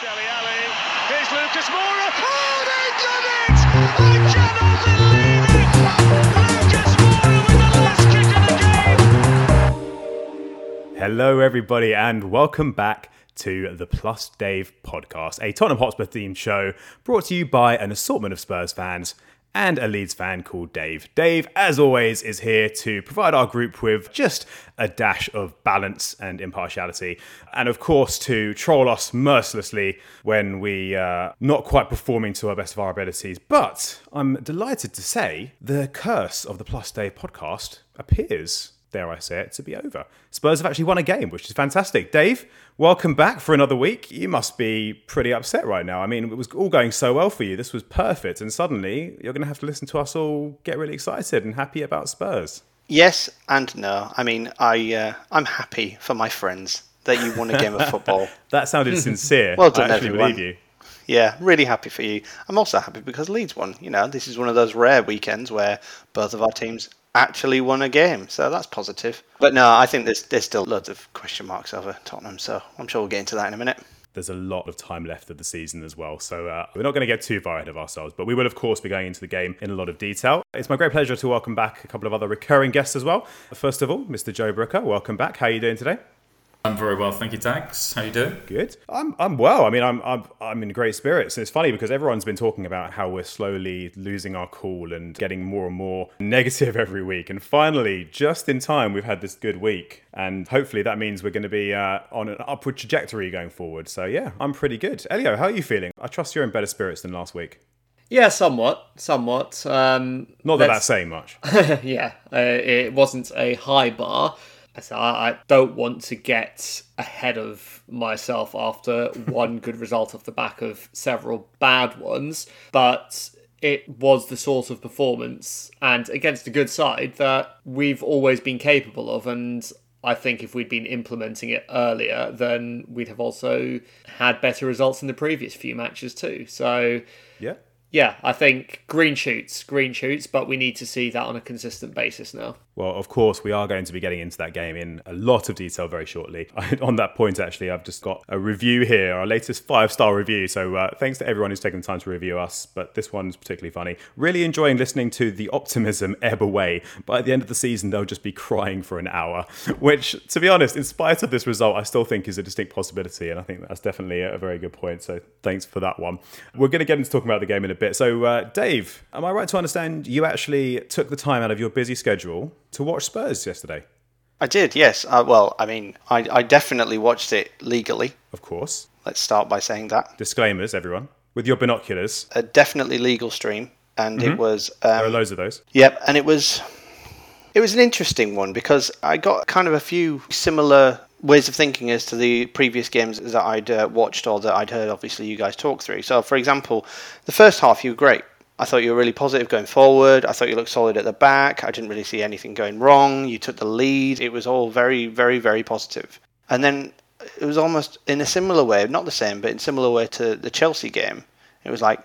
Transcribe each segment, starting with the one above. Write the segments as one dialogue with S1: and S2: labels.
S1: Here's Dele. Here's Lucas Moura. Oh, they've done it! I believe it!
S2: Hello, everybody, and welcome back to the Plus Dave podcast, a Tottenham Hotspur themed show brought to you by an assortment of Spurs fans and a Leeds fan called Dave. Dave, as always, is here to provide our group with just a dash of balance and impartiality, and of course to troll us mercilessly when we are uh, not quite performing to our best of our abilities. But I'm delighted to say the curse of the Plus Dave podcast appears dare I say it, to be over. Spurs have actually won a game, which is fantastic. Dave, welcome back for another week. You must be pretty upset right now. I mean, it was all going so well for you. This was perfect. And suddenly you're going to have to listen to us all get really excited and happy about Spurs.
S3: Yes and no. I mean, I uh, I'm happy for my friends that you won a game of football.
S2: that sounded sincere.
S3: well done,
S2: I actually
S3: everyone.
S2: believe you.
S3: Yeah, really happy for you. I'm also happy because Leeds won. You know, this is one of those rare weekends where both of our teams actually won a game, so that's positive. But no, I think there's there's still loads of question marks over Tottenham, so I'm sure we'll get into that in a minute.
S2: There's a lot of time left of the season as well, so uh, we're not going to get too far ahead of ourselves, but we will, of course, be going into the game in a lot of detail. It's my great pleasure to welcome back a couple of other recurring guests as well. First of all, Mr. Joe Brooker, welcome back. How are you doing today?
S4: I'm very well, thank you, Tags. How you doing?
S2: Good. I'm, I'm well. I mean, I'm, I'm, I'm in great spirits. And it's funny because everyone's been talking about how we're slowly losing our cool and getting more and more negative every week. And finally, just in time, we've had this good week. And hopefully that means we're going to be uh, on an upward trajectory going forward. So yeah, I'm pretty good. Elio, how are you feeling? I trust you're in better spirits than last week.
S5: Yeah, somewhat, somewhat. Um,
S2: Not that that's saying much.
S5: yeah, uh, it wasn't a high bar. So I I don't want to get ahead of myself after one good result off the back of several bad ones, but it was the sort of performance and against a good side that we've always been capable of and I think if we'd been implementing it earlier, then we'd have also had better results in the previous few matches too. So
S2: Yeah.
S5: Yeah, I think green shoots, green shoots, but we need to see that on a consistent basis now.
S2: Well, of course, we are going to be getting into that game in a lot of detail very shortly. On that point, actually, I've just got a review here, our latest five star review. So uh, thanks to everyone who's taken the time to review us. But this one's particularly funny. Really enjoying listening to the optimism ebb away. At the end of the season, they'll just be crying for an hour, which, to be honest, in spite of this result, I still think is a distinct possibility. And I think that's definitely a very good point. So thanks for that one. We're going to get into talking about the game in a bit. So, uh, Dave, am I right to understand you actually took the time out of your busy schedule? to watch Spurs yesterday.
S3: I did, yes. Uh, well, I mean, I, I definitely watched it legally.
S2: Of course.
S3: Let's start by saying that.
S2: Disclaimers, everyone. With your binoculars.
S3: A definitely legal stream, and it was. Um,
S2: There are loads of those.
S3: Yep, and it was. It was an interesting one because I got kind of a few similar ways of thinking as to the previous games that I'd uh, watched or that I'd heard. Obviously, you guys talk through. So, for example, the first half you were great. I thought you were really positive going forward. I thought you looked solid at the back. I didn't really see anything going wrong. You took the lead. It was all very, very, very positive. And then it was almost in a similar way, not the same, but in similar way to the Chelsea game. It was like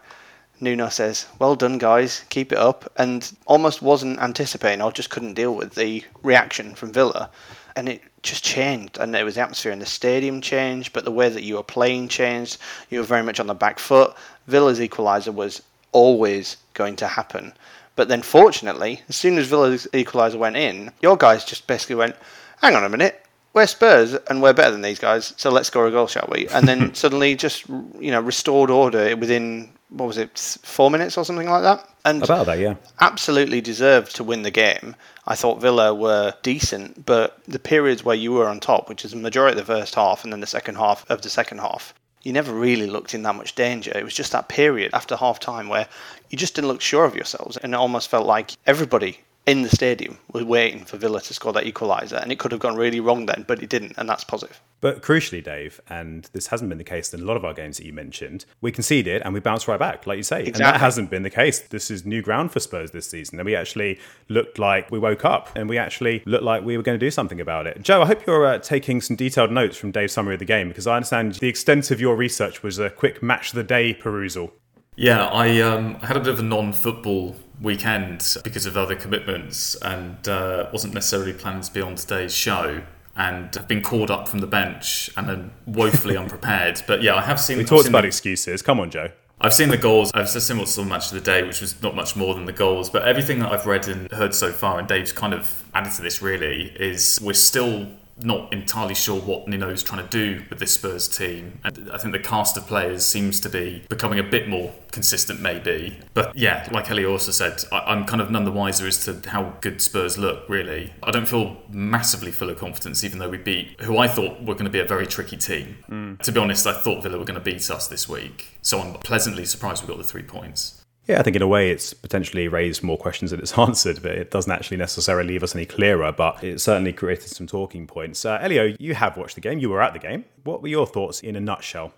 S3: Nuno says, "Well done, guys. Keep it up," and almost wasn't anticipating or just couldn't deal with the reaction from Villa, and it just changed. And it was the atmosphere in the stadium changed, but the way that you were playing changed. You were very much on the back foot. Villa's equaliser was always going to happen. But then, fortunately, as soon as Villa's equaliser went in, your guys just basically went, hang on a minute, we're Spurs and we're better than these guys, so let's score a goal, shall we? And then suddenly just, you know, restored order within, what was it, four minutes or something like that? And
S2: About that, yeah.
S3: absolutely deserved to win the game. I thought Villa were decent, but the periods where you were on top, which is the majority of the first half and then the second half of the second half, you never really looked in that much danger. It was just that period after half time where you just didn't look sure of yourselves, and it almost felt like everybody in the stadium was waiting for Villa to score that equaliser, and it could have gone really wrong then, but it didn't, and that's positive.
S2: But crucially, Dave, and this hasn't been the case in a lot of our games that you mentioned, we conceded and we bounced right back, like you say. And that hasn't been the case. This is new ground for Spurs this season. And we actually looked like we woke up and we actually looked like we were going to do something about it. Joe, I hope you're uh, taking some detailed notes from Dave's summary of the game because I understand the extent of your research was a quick match of the day perusal.
S4: Yeah, I um, had a bit of a non-football weekend because of other commitments, and uh, wasn't necessarily planning to be on today's show. and have been called up from the bench and are woefully unprepared. But yeah, I have seen.
S2: We talked about
S4: the-
S2: excuses. Come on, Joe.
S4: I've seen the goals. I've seen what's the match of the day, which was not much more than the goals. But everything that I've read and heard so far, and Dave's kind of added to this really, is we're still not entirely sure what Nuno's trying to do with this Spurs team. And I think the cast of players seems to be becoming a bit more consistent, maybe. But yeah, like Ellie also said, I- I'm kind of none the wiser as to how good Spurs look, really. I don't feel massively full of confidence, even though we beat who I thought were going to be a very tricky team. Hmm. To be honest, I thought Villa were going to beat us this week. So I'm pleasantly surprised we got the three points.
S2: Yeah, I think in a way it's potentially raised more questions than it's answered, but it doesn't actually necessarily leave us any clearer. But it certainly created some talking points. Uh, Elio, you have watched the game. You were at the game. What were your thoughts in a nutshell?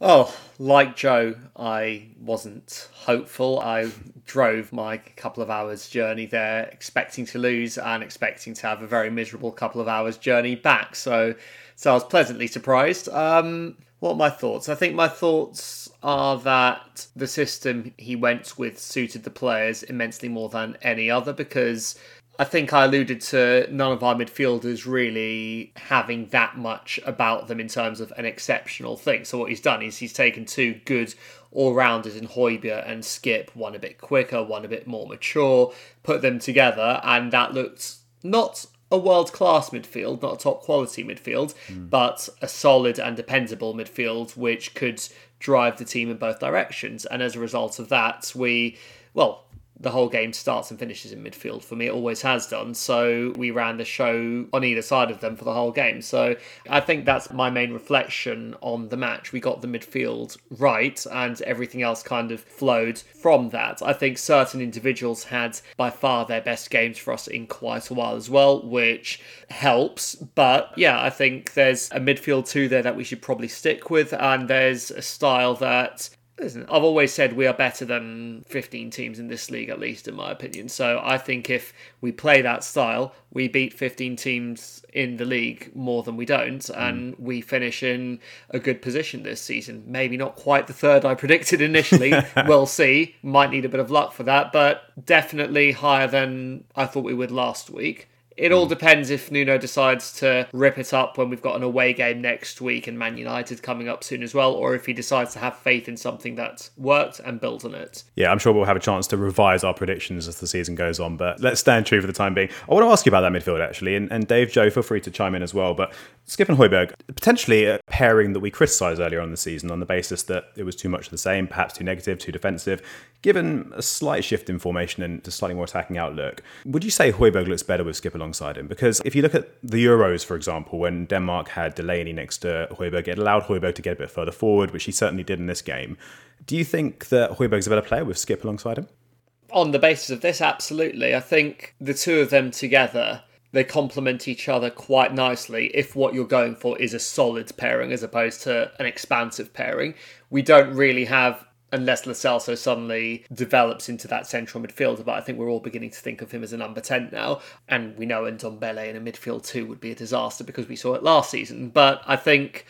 S5: Oh, like Joe, I wasn't hopeful. I drove my couple of hours journey there expecting to lose and expecting to have a very miserable couple of hours journey back. So, so I was pleasantly surprised. Um, what are my thoughts? I think my thoughts are that the system he went with suited the players immensely more than any other because I think I alluded to none of our midfielders really having that much about them in terms of an exceptional thing. So what he's done is he's taken two good all-rounders in Højbjerg and Skipp, one a bit quicker, one a bit more mature, put them together, and that looked not a world-class midfield, not a top-quality midfield, hmm. but a solid and dependable midfield which could drive the team in both directions. And as a result of that, we, well, the whole game starts and finishes in midfield for me. It always has done. So we ran the show on either side of them for the whole game. So I think that's my main reflection on the match. We got the midfield right, and everything else kind of flowed from that. I think certain individuals had by far their best games for us in quite a while as well, which helps. But yeah, I think there's a midfield two there that we should probably stick with, and there's a style that Listen, I've always said we are better than 15 teams in this league, at least in my opinion. So I think if we play that style, we beat 15 teams in the league more than we don't, hmm. and we finish in a good position this season. Maybe not quite the third I predicted initially. we'll see. Might need a bit of luck for that, but definitely higher than I thought we would last week. It all hmm. depends if Nuno decides to rip it up when we've got an away game next week and Man United coming up soon as well, or if he decides to have faith in something that's worked and build on it.
S2: Yeah, I'm sure we'll have a chance to revise our predictions as the season goes on, but let's stand true for the time being. I want to ask you about that midfield actually, and, and Dave, Joe, feel free to chime in as well. But Skipp and Højbjerg, potentially a pairing that we criticised earlier on the season on the basis that it was too much of the same, perhaps too negative, too defensive. Given a slight shift in formation and a slightly more attacking outlook, would you say Højbjerg looks better with Skipp alongside him? Because if you look at the Euros, for example, when Denmark had Delaney next to Højbjerg, it allowed Højbjerg to get a bit further forward, which he certainly did in this game. Do you think that Højbjerg's a better player with Skipp alongside him?
S5: On the basis of this, absolutely. I think the two of them together, they complement each other quite nicely if what you're going for is a solid pairing as opposed to an expansive pairing. We don't really have unless Celso suddenly develops into that central midfielder. But I think we're all beginning to think of him as a number 10 now. And we know Ndombele in a midfield two would be a disaster because we saw it last season. But I think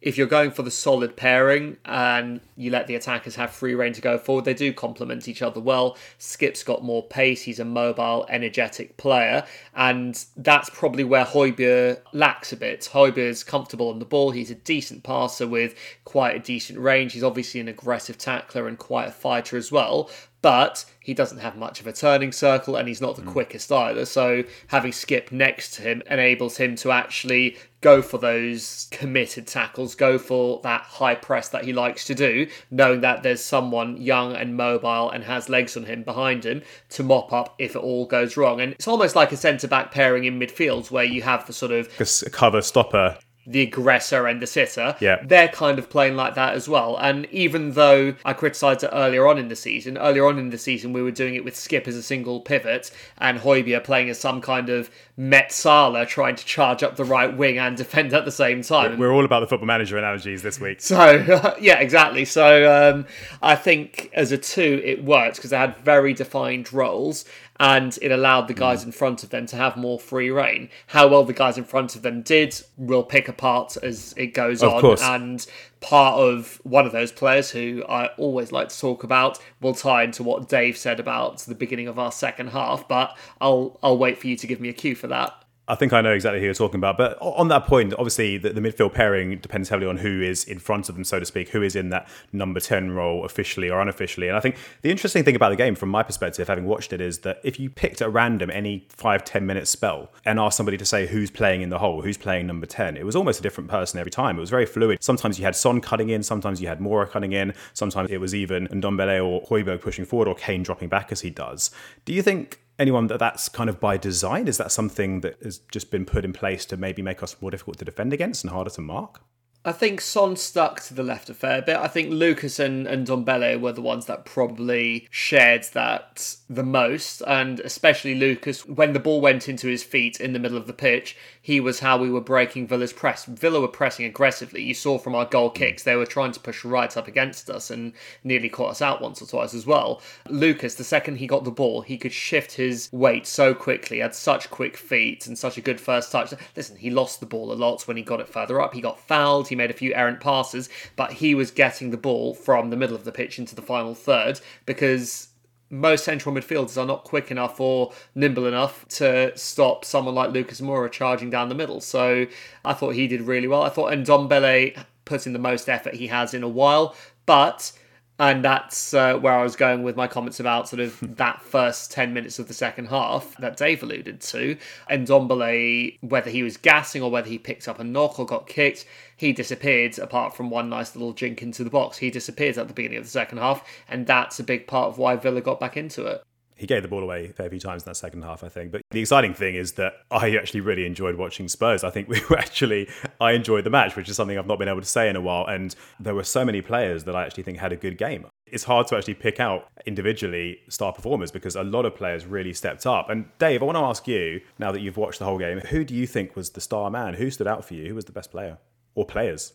S5: if you're going for the solid pairing and you let the attackers have free reign to go forward, they do complement each other well. Skipp's got more pace, he's a mobile, energetic player, and that's probably where Højbjerg lacks a bit. Højbjerg's comfortable on the ball, he's a decent passer with quite a decent range, he's obviously an aggressive tackler and quite a fighter as well. But he doesn't have much of a turning circle and he's not the hmm. quickest either. So having Skipp next to him enables him to actually go for those committed tackles, go for that high press that he likes to do, knowing that there's someone young and mobile and has legs on him behind him to mop up if it all goes wrong. And it's almost like a centre back pairing in midfield where you have the sort of
S2: A cover stopper.
S5: The aggressor and the sitter.
S2: Yeah.
S5: They're kind of playing like that as well. And even though I criticised it earlier on in the season, earlier on in the season we were doing it with Skipp as a single pivot and Højbjerg playing as some kind of Met Salah trying to charge up the right wing and defend at the same time.
S2: We're all about the football manager analogies this week.
S5: So yeah, exactly. So um, I think as a two, it worked because they had very defined roles, and it allowed the
S2: Mm.
S5: guys in front of them to have more free reign. How well the guys in front of them did, we'll pick apart as it goes
S2: Of
S5: on.
S2: course.
S5: And part of one of those players who I always like to talk about will tie into what Dave said about the beginning of our second half. But I'll I'll wait for you to give me a cue for that.
S2: I think I know exactly who you're talking about. But on that point, obviously, the, the, midfield pairing depends heavily on who is in front of them, so to speak, who is in that number 10 role officially or unofficially. And I think the interesting thing about the game, from my perspective, having watched it, is that if you picked at random any five, 10 minute spell and asked somebody to say who's playing in the hole, who's playing number 10, it was almost a different person every time. It was very fluid. Sometimes you had Son cutting in, sometimes you had Moura cutting in, sometimes it was even Ndombele or Højbjerg pushing forward or Kane dropping back as he does. Do you think anyone that that's kind of by design? Is that something that has just been put in place to maybe make us more difficult to defend against and harder to mark?
S5: I think Son stuck to the left a fair bit. I think Lucas and, and Ndombele were the ones that probably shared that the most, and especially Lucas. When the ball went into his feet in the middle of the pitch, he was how we were breaking Villa's press. Villa were pressing aggressively. You saw from our goal kicks, they were trying to push right up against us and nearly caught us out once or twice as well. Lucas, the second he got the ball, he could shift his weight so quickly, had such quick feet and such a good first touch. Listen, he lost the ball a lot when he got it further up. He got fouled he made a few errant passes, but he was getting the ball from the middle of the pitch into the final third because most central midfielders are not quick enough or nimble enough to stop someone like Lucas Moura charging down the middle. So I thought he did really well. I thought Ndombele put in the most effort he has in a while, but and that's uh, where I was going with my comments about sort of that first 10 minutes of the second half that Dave alluded to. And Ndombele, whether he was gassing or whether he picked up a knock or got kicked, he disappeared apart from one nice little jink into the box. He disappeared at the beginning of the second half, and that's a big part of why Villa got back into it
S2: he gave the ball away a fair few times in that second half, I think. But the exciting thing is that I actually really enjoyed watching Spurs. I think we were actually, I enjoyed the match, which is something I've not been able to say in a while. And there were so many players that I actually think had a good game. It's hard to actually pick out individually star performers because a lot of players really stepped up. And Dave, I want to ask you, now that you've watched the whole game, who do you think was the star man? Who stood out for you? Who was the best player or players?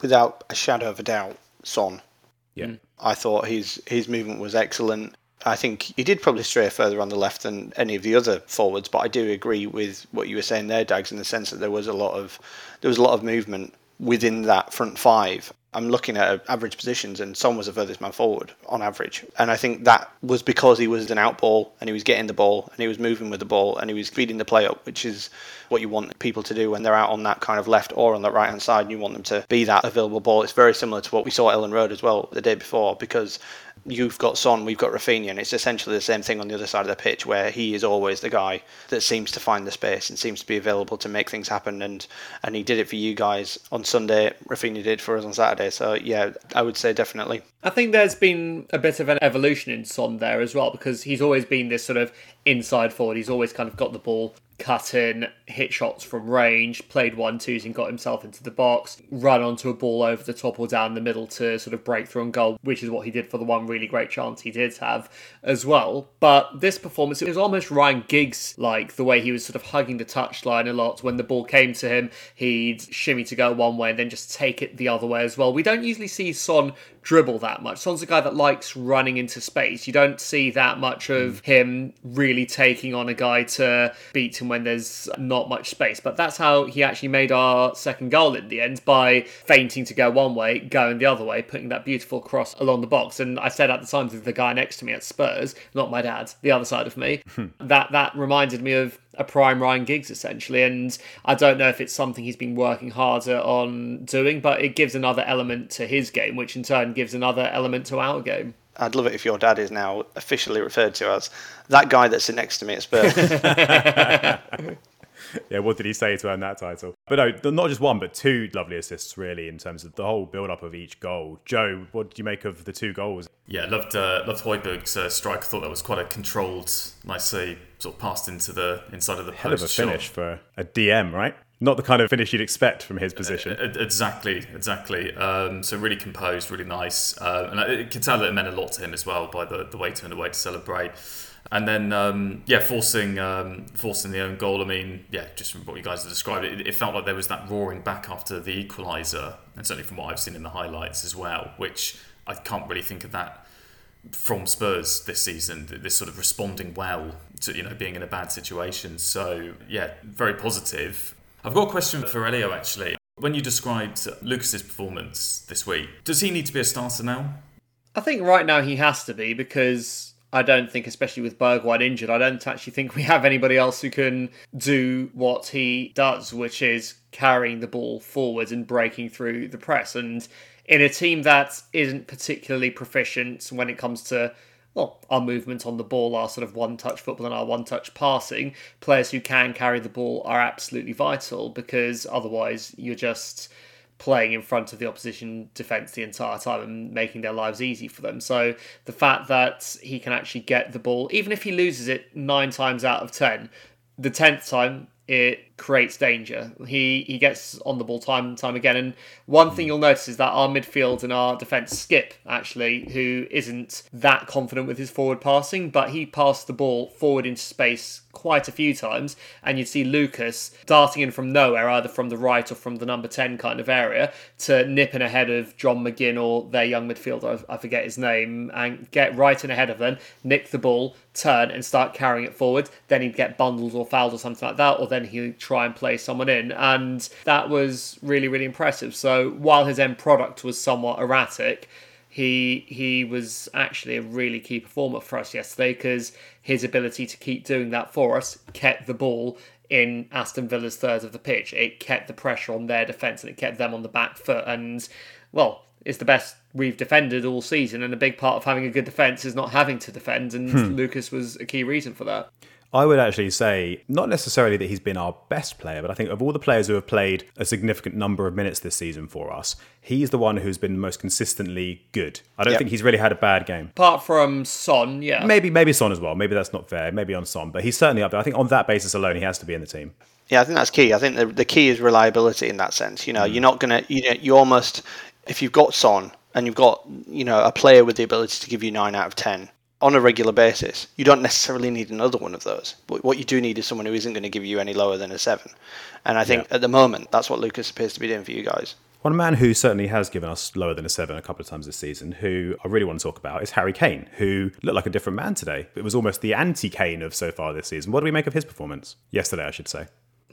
S3: Without a shadow of a doubt, Son.
S2: Yeah. Mm.
S3: I thought his his movement was excellent. I think he did probably stray further on the left than any of the other forwards, but I do agree with what you were saying there, Dags, in the sense that there was a lot of there was a lot of movement within that front five. I'm looking at average positions, and Son was the furthest man forward on average. And I think that was because he was an out ball and he was getting the ball and he was moving with the ball and he was feeding the play up, which is what you want people to do when they're out on that kind of left or on the right hand side. And you want them to be that available ball. It's very similar to what we saw at Elland Road as well the day before because you've got Son, we've got Raphinha, and it's essentially the same thing on the other side of the pitch where he is always the guy that seems to find the space and seems to be available to make things happen. And and he did it for you guys on Sunday. Raphinha did for us on Saturday. So yeah, I would say definitely.
S5: I think there's been a bit of an evolution in Son there as well because he's always been this sort of inside forward. He's always kind of got the ball cut in, hit shots from range, played one twos and got himself into the box, run onto a ball over the top or down the middle to sort of break through and goal, which is what he did for the one really great chance he did have as well. But this performance, it was almost Ryan Giggs like the way he was sort of hugging the touchline a lot. When the ball came to him, he'd shimmy to go one way and then just take it the other way as well. We don't usually see Son dribble that much. Son's a guy that likes running into space. You don't see that much of him really taking on a guy to beat him when there's not much space. But that's how he actually made our second goal in the end by feinting to go one way, going the other way, putting that beautiful cross along the box. And I said at the time to the guy next to me at Spurs, not my dad, the other side of me, that that reminded me of a prime Ryan Giggs essentially. And I don't know if it's something he's been working harder on doing, but it gives another element to his game, which in turn gives another element to our game.
S3: I'd love it if your dad is now officially referred to as that guy that's next to me at Spurs.
S2: yeah, what did he say to earn that title? But no, not just one, but two lovely assists, really, in terms of the whole build up of each goal. Joe, what did you make of the two goals?
S4: Yeah, loved uh, loved Højbjerg's uh, strike. I thought that was quite a controlled, nicely sort of passed into the inside of the
S2: Hell of
S4: post
S2: a finish
S4: shot.
S2: for a DM, right? Not the kind of finish you'd expect from his position.
S4: Uh, Exactly, exactly. Um, so really composed, really nice, uh, and I could tell that it meant a lot to him as well by the, the way he turned away to celebrate. And then, um, yeah, forcing um, forcing the own goal. I mean, yeah, just from what you guys have described, it, it felt like there was that roaring back after the equaliser, and certainly from what I've seen in the highlights as well, which I can't really think of that from Spurs this season. This sort of responding well to you know being in a bad situation. So yeah, very positive. I've got a question for Elio actually. When you described Lucas's performance this week, does he need to be a starter now?
S5: I think right now he has to be because I don't think, especially with Bergwijn injured, I don't actually think we have anybody else who can do what he does, which is carrying the ball forwards and breaking through the press. And in a team that isn't particularly proficient when it comes to well, our movement on the ball, our sort of one touch football and our one touch passing, players who can carry the ball are absolutely vital because otherwise you're just playing in front of the opposition defence the entire time and making their lives easy for them. So the fact that he can actually get the ball, even if he loses it nine times out of ten, the tenth time it creates danger. He he gets on the ball time and time again. And one thing hmm. you'll notice is that our midfield and our defence Skipp actually, who isn't that confident with his forward passing, but he passed the ball forward into space quite a few times, and you'd see Lucas darting in from nowhere, either from the right or from the number 10 kind of area, to nip in ahead of John McGinn or their young midfielder, I forget his name, and get right in ahead of them, nick the ball, turn, and start carrying it forward. Then he'd get bundled or fouled or something like that, or then he'd try and play someone in. And that was really, really impressive. So while his end product was somewhat erratic, he he was actually a really key performer for us yesterday because his ability to keep doing that for us kept the ball in Aston Villa's third of the pitch. It kept the pressure on their defence and it kept them on the back foot. And well, it's the best we've defended all season. And a big part of having a good defence is not having to defend. And hmm. Lucas was a key reason for that.
S2: I would actually say not necessarily that he's been our best player, but I think of all the players who have played a significant number of minutes this season for us, he's the one who's been most consistently good. I don't
S3: Yep.
S2: think he's really had a bad game.
S5: Apart from Son, yeah.
S2: Maybe maybe Son as well. Maybe that's not fair. Maybe on Son, but he's certainly up there. I think on that basis alone, he has to be in the team.
S3: Yeah, I think that's key. I think the, the key is reliability in that sense. You know, mm. you're not gonna, you know, you almost, if you've got Son and you've got, you know, a player with the ability to give you nine out of ten on a regular basis, you don't necessarily need another one of those. But what you do need is someone who isn't going to give you any lower than a seven. And I think
S2: Yeah.
S3: at the moment, that's what Lucas appears to be doing for you guys.
S2: One man who certainly has given us lower than a seven a couple of times this season, who I really want to talk about, is Harry Kane, who looked like a different man today. It was almost the anti Kane of so far this season. What do we make of his performance? Yesterday, I should say.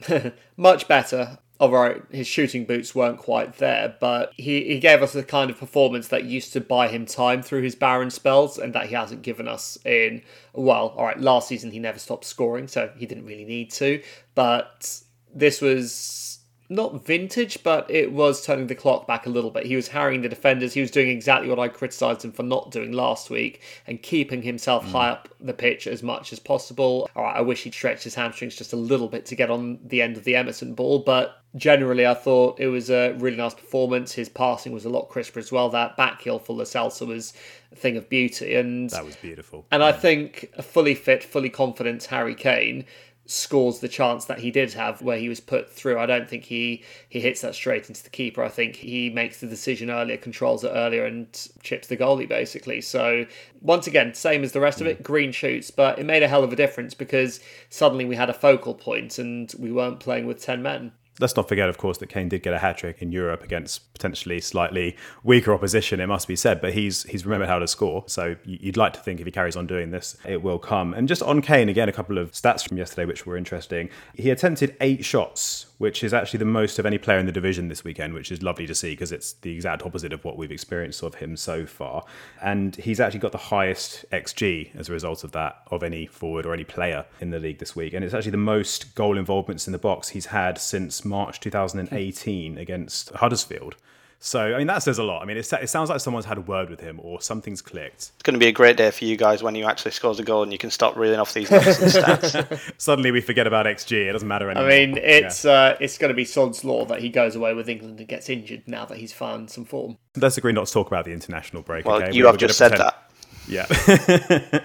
S5: much better. All right, his shooting boots weren't quite there, but he, he gave us the kind of performance that used to buy him time through his barren spells and that he hasn't given us in, well, all right, last season he never stopped scoring, so he didn't really need to, but this was not vintage, but it was turning the clock back a little bit. He was harrying the defenders. He was doing exactly what I criticised him for not doing last week and keeping himself hmm. high up the pitch as much as possible. All right, I wish he'd stretched his hamstrings just a little bit to get on the end of the Emerson ball, but generally I thought it was a really nice performance. His passing was a lot crisper as well. That back heel for Celso was a thing of beauty. And
S2: That was beautiful.
S5: and I think a fully fit, fully confident Harry Kane scores the chance that he did have where he was put through. I don't think he he hits that straight into the keeper. I think he makes the decision earlier, controls it earlier, and chips the goalie basically. So once again, same as the rest of it, mm. green shoots, but it made a hell of a difference because suddenly we had a focal point and we weren't playing with ten men.
S2: Let's not forget, of course, that Kane did get a hat trick in Europe against potentially slightly weaker opposition. It must be said, but he's he's remembered how to score. So you'd like to think if he carries on doing this, it will come. And just on Kane again, a couple of stats from yesterday which were interesting. He attempted eight shots, which is actually the most of any player in the division this weekend, which is lovely to see because it's the exact opposite of what we've experienced of him so far. And he's actually got the highest xG as a result of that of any forward or any player in the league this week. And it's actually the most goal involvements in the box he's had since March 2018 against Huddersfield. So, I mean, that says a lot. I mean, it, it sounds like someone's had a word with him or something's clicked.
S3: It's going to be a great day for you guys when you actually scores a goal and you can stop reeling off these numbers stats.
S2: Suddenly we forget about XG. It doesn't matter anymore.
S5: I mean, it's uh, it's going to be Sod's law that he goes away with England and gets injured now that he's found some form.
S2: Let's agree not to talk about the international break.
S3: Well,
S2: okay?
S3: you
S2: We're-
S3: have just
S2: gonna
S3: said
S2: pretend-
S3: that.
S2: Yeah.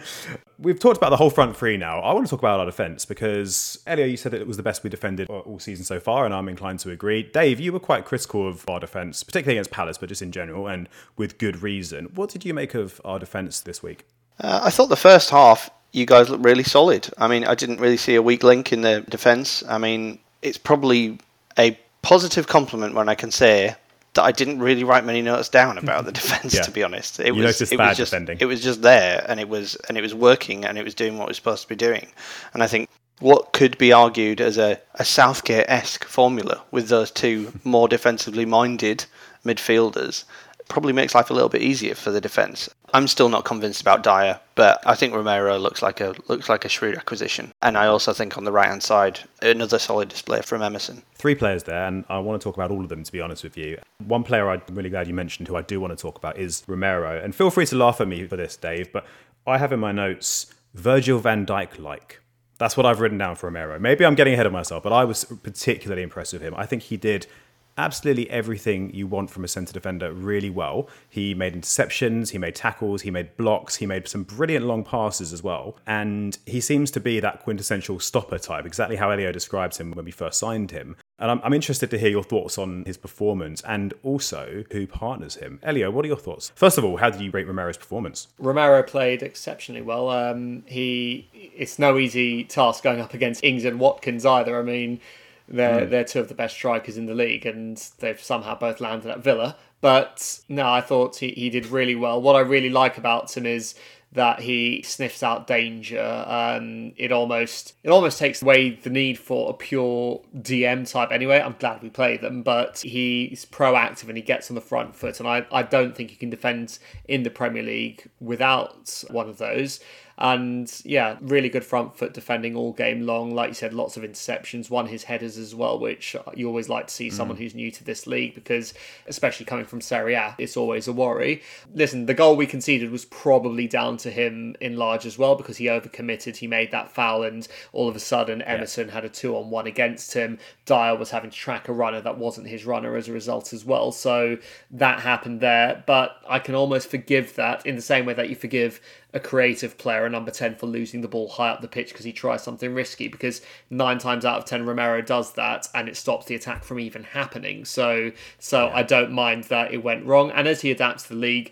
S2: We've talked about the whole front three now. I want to talk about our defence because Elio, you said that it was the best we defended all season so far, and I'm inclined to agree. Dave, you were quite critical of our defence, particularly against Palace, but just in general, and with good reason. What did you make of our defence this week?
S3: Uh, I thought the first half you guys looked really solid. I mean, I didn't really see a weak link in the defence. I mean, it's probably a positive compliment when I can say that I didn't really write many notes down about the defence.
S2: Yeah.
S3: To be honest, it
S2: You
S3: was it
S2: bad
S3: was just
S2: defending.
S3: it was just there, and it was and it was working, and it was doing what it was supposed to be doing. And I think what could be argued as a, a Southgate esque formula with those two more defensively minded midfielders probably makes life a little bit easier for the defence. I'm still not convinced about Dier, but I think Romero looks like a looks like a shrewd acquisition. And I also think on the right hand side, another solid display from Emerson.
S2: Three players there, and I want to talk about all of them, to be honest with you. One player I'm really glad you mentioned who I do want to talk about is Romero. And feel free to laugh at me for this, Dave, but I have in my notes Virgil van Dijk like. That's what I've written down for Romero. Maybe I'm getting ahead of myself, but I was particularly impressed with him. I think he did absolutely everything you want from a centre defender really well. He made interceptions, he made tackles, he made blocks, he made some brilliant long passes as well. And he seems to be that quintessential stopper type, exactly how Elio describes him when we first signed him. And I'm, I'm interested to hear your thoughts on his performance and also who partners him. Elio, what are your thoughts? First of all, how did you rate Romero's performance?
S5: Romero played exceptionally well. Um, he it's no easy task going up against Ings and Watkins either. I mean, they're they're two of the best strikers in the league, and they've somehow both landed at Villa. But no, I thought he, he did really well. What I really like about him is that he sniffs out danger. Um, it almost it almost takes away the need for a pure DM type. Anyway, I'm glad we play them, but he's proactive and he gets on the front foot. And I, I don't think you can defend in the Premier League without one of those. And yeah, really good front foot defending all game long. Like you said, lots of interceptions, won his headers as well, which you always like to see mm. someone who's new to this league because, especially coming from Serie A, it's always a worry. Listen, the goal we conceded was probably down to him in large as well because he overcommitted. He made that foul, and all of a sudden, Emerson had a two on one against him. Dier was having to track a runner that wasn't his runner as a result as well. So that happened there. But I can almost forgive that in the same way that you forgive a creative player, a number 10, for losing the ball high up the pitch because he tries something risky. Because nine times out of 10, Romero does that and it stops the attack from even happening. So, so I don't mind that it went wrong. And as he adapts to the league,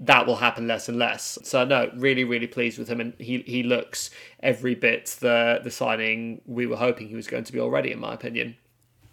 S5: that will happen less and less. So no, really, really pleased with him, and he he looks every bit the the signing we were hoping he was going to be already, in my opinion.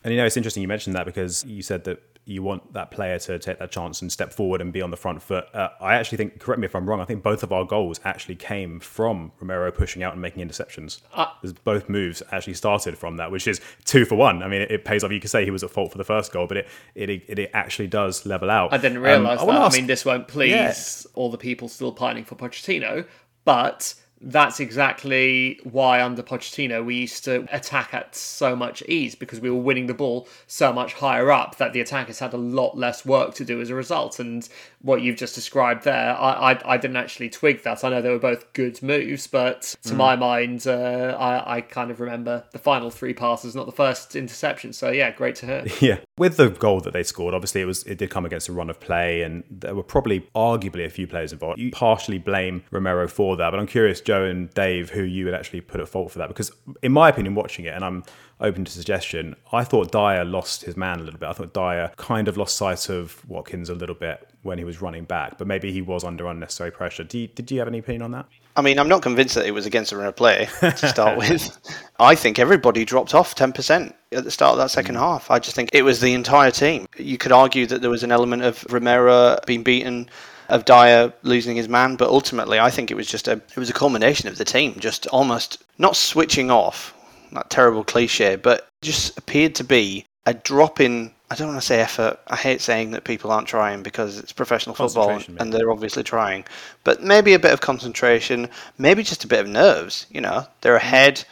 S2: And you know, it's interesting you mentioned that because you said that you want that player to take that chance and step forward and be on the front foot. Uh, I actually think, correct me if I'm wrong, I think both of our goals actually came from Romero pushing out and making interceptions.
S5: Uh,
S2: both moves actually started from that, which is two for one. I mean, it, it, pays off. You could say he was at fault for the first goal, but it it, it, it actually does level out.
S5: I didn't realise
S2: Um,
S5: that.
S2: wanna ask-
S5: I mean, this won't please
S2: Yeah.
S5: all the people still pining for Pochettino, but that's exactly why under Pochettino we used to attack at so much ease because we were winning the ball so much higher up that the attackers had a lot less work to do as a result. And what you've just described there, I I, I didn't actually twig that. I know they were both good moves, but to my mind, uh, I I kind of remember the final three passes, not the first interception. So yeah, great to hear.
S2: Yeah, with the goal that they scored, obviously it was it did come against a run of play, and there were probably arguably a few players involved. You partially blame Romero for that, but I'm curious, Joe and Dave, who you would actually put at fault for that, because in my opinion, watching it, and I'm open to suggestion, I thought Dier lost his man a little bit. I thought Dier kind of lost sight of Watkins a little bit when he was running back, but maybe he was under unnecessary pressure. You, did you have any opinion on that?
S3: I mean, I'm not convinced that it was against the run of play to start with. I think everybody dropped off 10% at the start of that second mm. half. I just think it was the entire team. You could argue that there was an element of Romero being beaten, of Dier losing his man, but ultimately, I think it was just a it was a culmination of the team just almost not switching off, that terrible cliche, but just appeared to be a drop in. I don't want to say effort. I hate saying that people aren't trying because it's professional football
S2: Concentration,
S3: and they're obviously trying. But maybe a bit of concentration, maybe just a bit of nerves. You know, they're mm. ahead.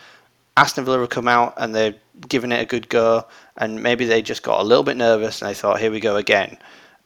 S3: Aston Villa have come out and they're giving it a good go, and maybe they just got a little bit nervous and they thought, "Here we go again."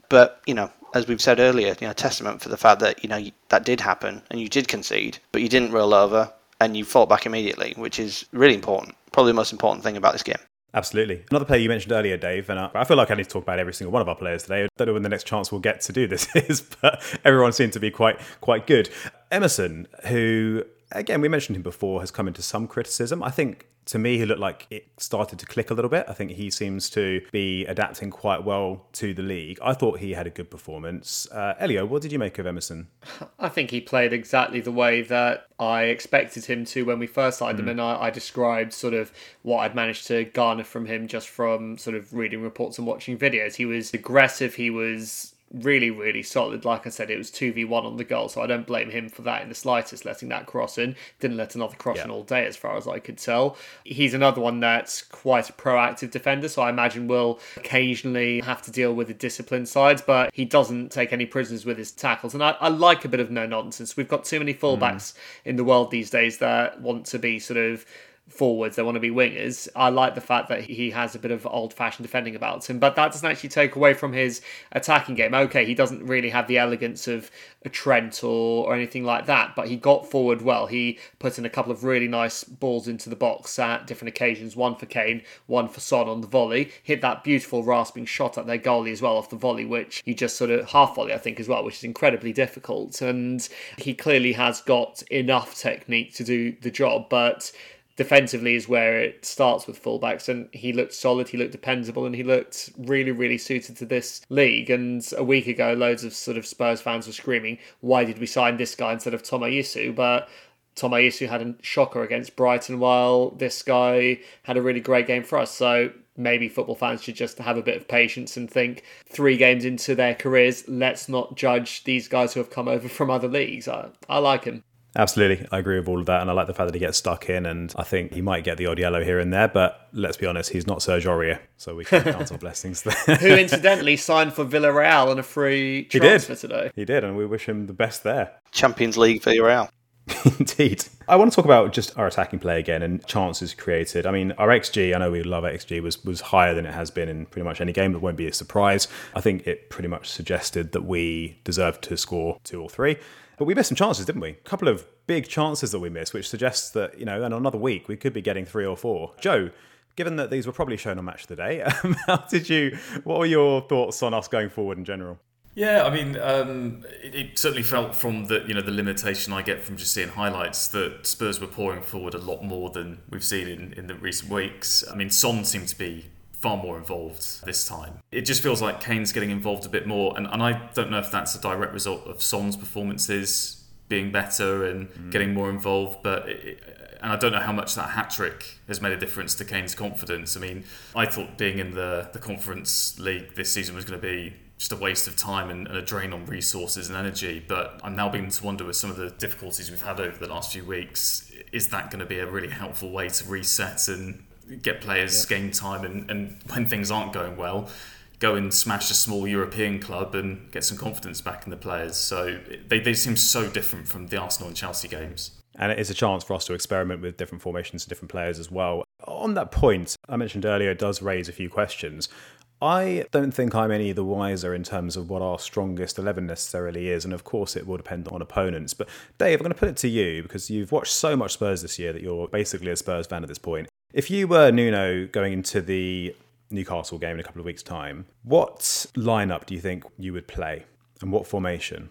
S3: But you know, as we've said earlier, you know, testament for the fact that you know that did happen and you did concede, but you didn't roll over and you fought back immediately, which is really important. Probably the most important thing about this game.
S2: Absolutely. Another player you mentioned earlier, Dave, and I, feel like I need to talk about every single one of our players today. I don't know when the next chance we'll get to do this is, but everyone seemed to be quite quite good. Emerson, who again we mentioned him before, has come into some criticism. I think to me he looked like it started to click a little bit. I think he seems to be adapting quite well to the league. I thought he had a good performance. Uh, Elio, what did you make of Emerson?
S5: I think he played exactly the way that I expected him to when we first signed him, and I, I described sort of what I'd managed to garner from him just from sort of reading reports and watching videos. He was aggressive. He was really, really solid. Like I said, it was 2v1 on the goal, so I don't blame him for that in the slightest, letting that cross in. Didn't let another cross in all day, as far as I could tell. He's another one that's quite a proactive defender, so I imagine will occasionally have to deal with the discipline sides, but he doesn't take any prisoners with his tackles. And I, I like a bit of no nonsense. We've got too many fullbacks hmm. in the world these days that want to be sort of forwards, they want to be wingers. I like the fact that he has a bit of old fashioned defending about him, but that doesn't actually take away from his attacking game. Okay, he doesn't really have the elegance of a Trent or, or anything like that, but he got forward well. He put in a couple of really nice balls into the box at different occasions one for Kane, one for Son on the volley. Hit that beautiful rasping shot at their goalie as well off the volley, which he just sort of half volley, I think, as well, which is incredibly difficult. And he clearly has got enough technique to do the job, but defensively is where it starts with fullbacks and he looked solid he looked dependable and he looked really really suited to this league. And a week ago loads of sort of Spurs fans were screaming why did we sign this guy instead of Tomiyasu but Tomiyasu had a shocker against Brighton while this guy had a really great game for us. So maybe football fans should just have a bit of patience and think three games into their careers let's not judge these guys who have come over from other leagues. I, I like him
S2: Absolutely, I agree with all of that, and I like the fact that he gets stuck in, and I think he might get the odd yellow here and there. But let's be honest, he's not Serge Aurier, so we can count our blessings there.
S5: who incidentally signed for Villarreal on a free
S2: He did.
S5: transfer today.
S2: he did, and we wish him the best there.
S3: Champions League for Real.
S2: Indeed. I want to talk about just our attacking play again and chances created. I mean, our XG, I know we love XG, was, was higher than it has been in pretty much any game. That won't be a surprise. I think it pretty much suggested that we deserved to score two or three. But we missed some chances, didn't we? A couple of big chances that we missed, which suggests that, you know, in another week we could be getting three or four. Joe, given that these were probably shown on Match of the Day, um, how did you, what were your thoughts on us going forward in general?
S4: Yeah, I mean, um, it, it certainly felt from the you know the limitation I get from just seeing highlights that Spurs were pouring forward a lot more than we've seen in, in the recent weeks. I mean, Son seemed to be far more involved this time. It just feels like Kane's getting involved a bit more, and, and I don't know if that's a direct result of Son's performances being better and mm. getting more involved, but it, and I don't know how much that hat trick has made a difference to Kane's confidence. I mean, I thought being in the, the Conference League this season was going to be just a waste of time and, and a drain on resources and energy. But I'm now beginning to wonder with some of the difficulties we've had over the last few weeks, is that going to be a really helpful way to reset and get players game time and, and when things aren't going well, go and smash a small European club and get some confidence back in the players. So they, they seem so different from the Arsenal and Chelsea games.
S2: and it is a chance for us to experiment with different formations and different players as well. On that point, I mentioned earlier, it does raise a few questions. I don't think I'm any the wiser in terms of what our strongest 11 necessarily is, and of course it will depend on opponents. But Dave, I'm going to put it to you because you've watched so much Spurs this year that you're basically a Spurs fan at this point. If you were Nuno going into the Newcastle game in a couple of weeks' time, what lineup do you think you would play and what formation?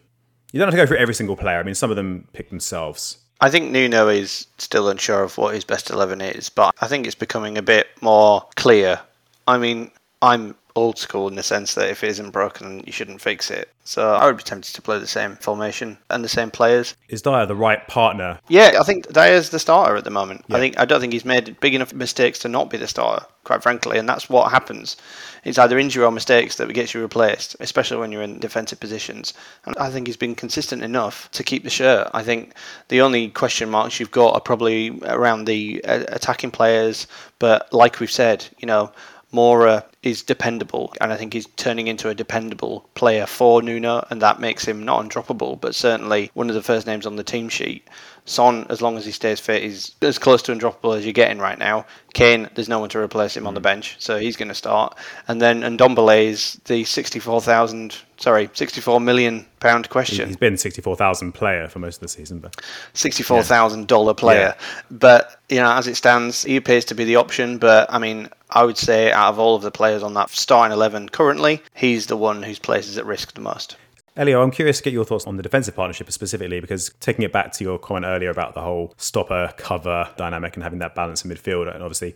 S2: You don't have to go through every single player. I mean, some of them pick themselves.
S3: I think Nuno is still unsure of what his best 11 is, but I think it's becoming a bit more clear. I mean, I'm old school in the sense that if it isn't broken, you shouldn't fix it. So I would be tempted to play the same formation and the same players.
S2: Is Dier the right partner
S3: Yeah, I think Dier's the starter at the moment.
S2: Yeah.
S3: I think I don't think he's made big enough mistakes to not be the starter, quite frankly, and that's what happens. It's either injury or mistakes that gets you replaced, especially when you're in defensive positions. And I think he's been consistent enough to keep the shirt. I think the only question marks you've got are probably around the uh, attacking players, but like we've said, you know, Moura is dependable, and I think he's turning into a dependable player for Nuno, and that makes him not undroppable, but certainly one of the first names on the team sheet. Son, as long as he stays fit, is as close to undroppable as you're getting right now. Kane, there's no one to replace him on the mm. bench, so he's going to start. And then and Ndombele is the 64,000, sorry, 64 million pound question.
S2: He's been 64,000 player for most of the season, but
S3: sixty-four thousand dollar player. But you know, as it stands, he appears to be the option. But I mean, I would say out of all of the players on that starting eleven currently, he's the one whose place is at risk the most.
S2: Elio, I'm curious to get your thoughts on the defensive partnership specifically, because taking it back to your comment earlier about the whole stopper cover dynamic and having that balance in midfield, and obviously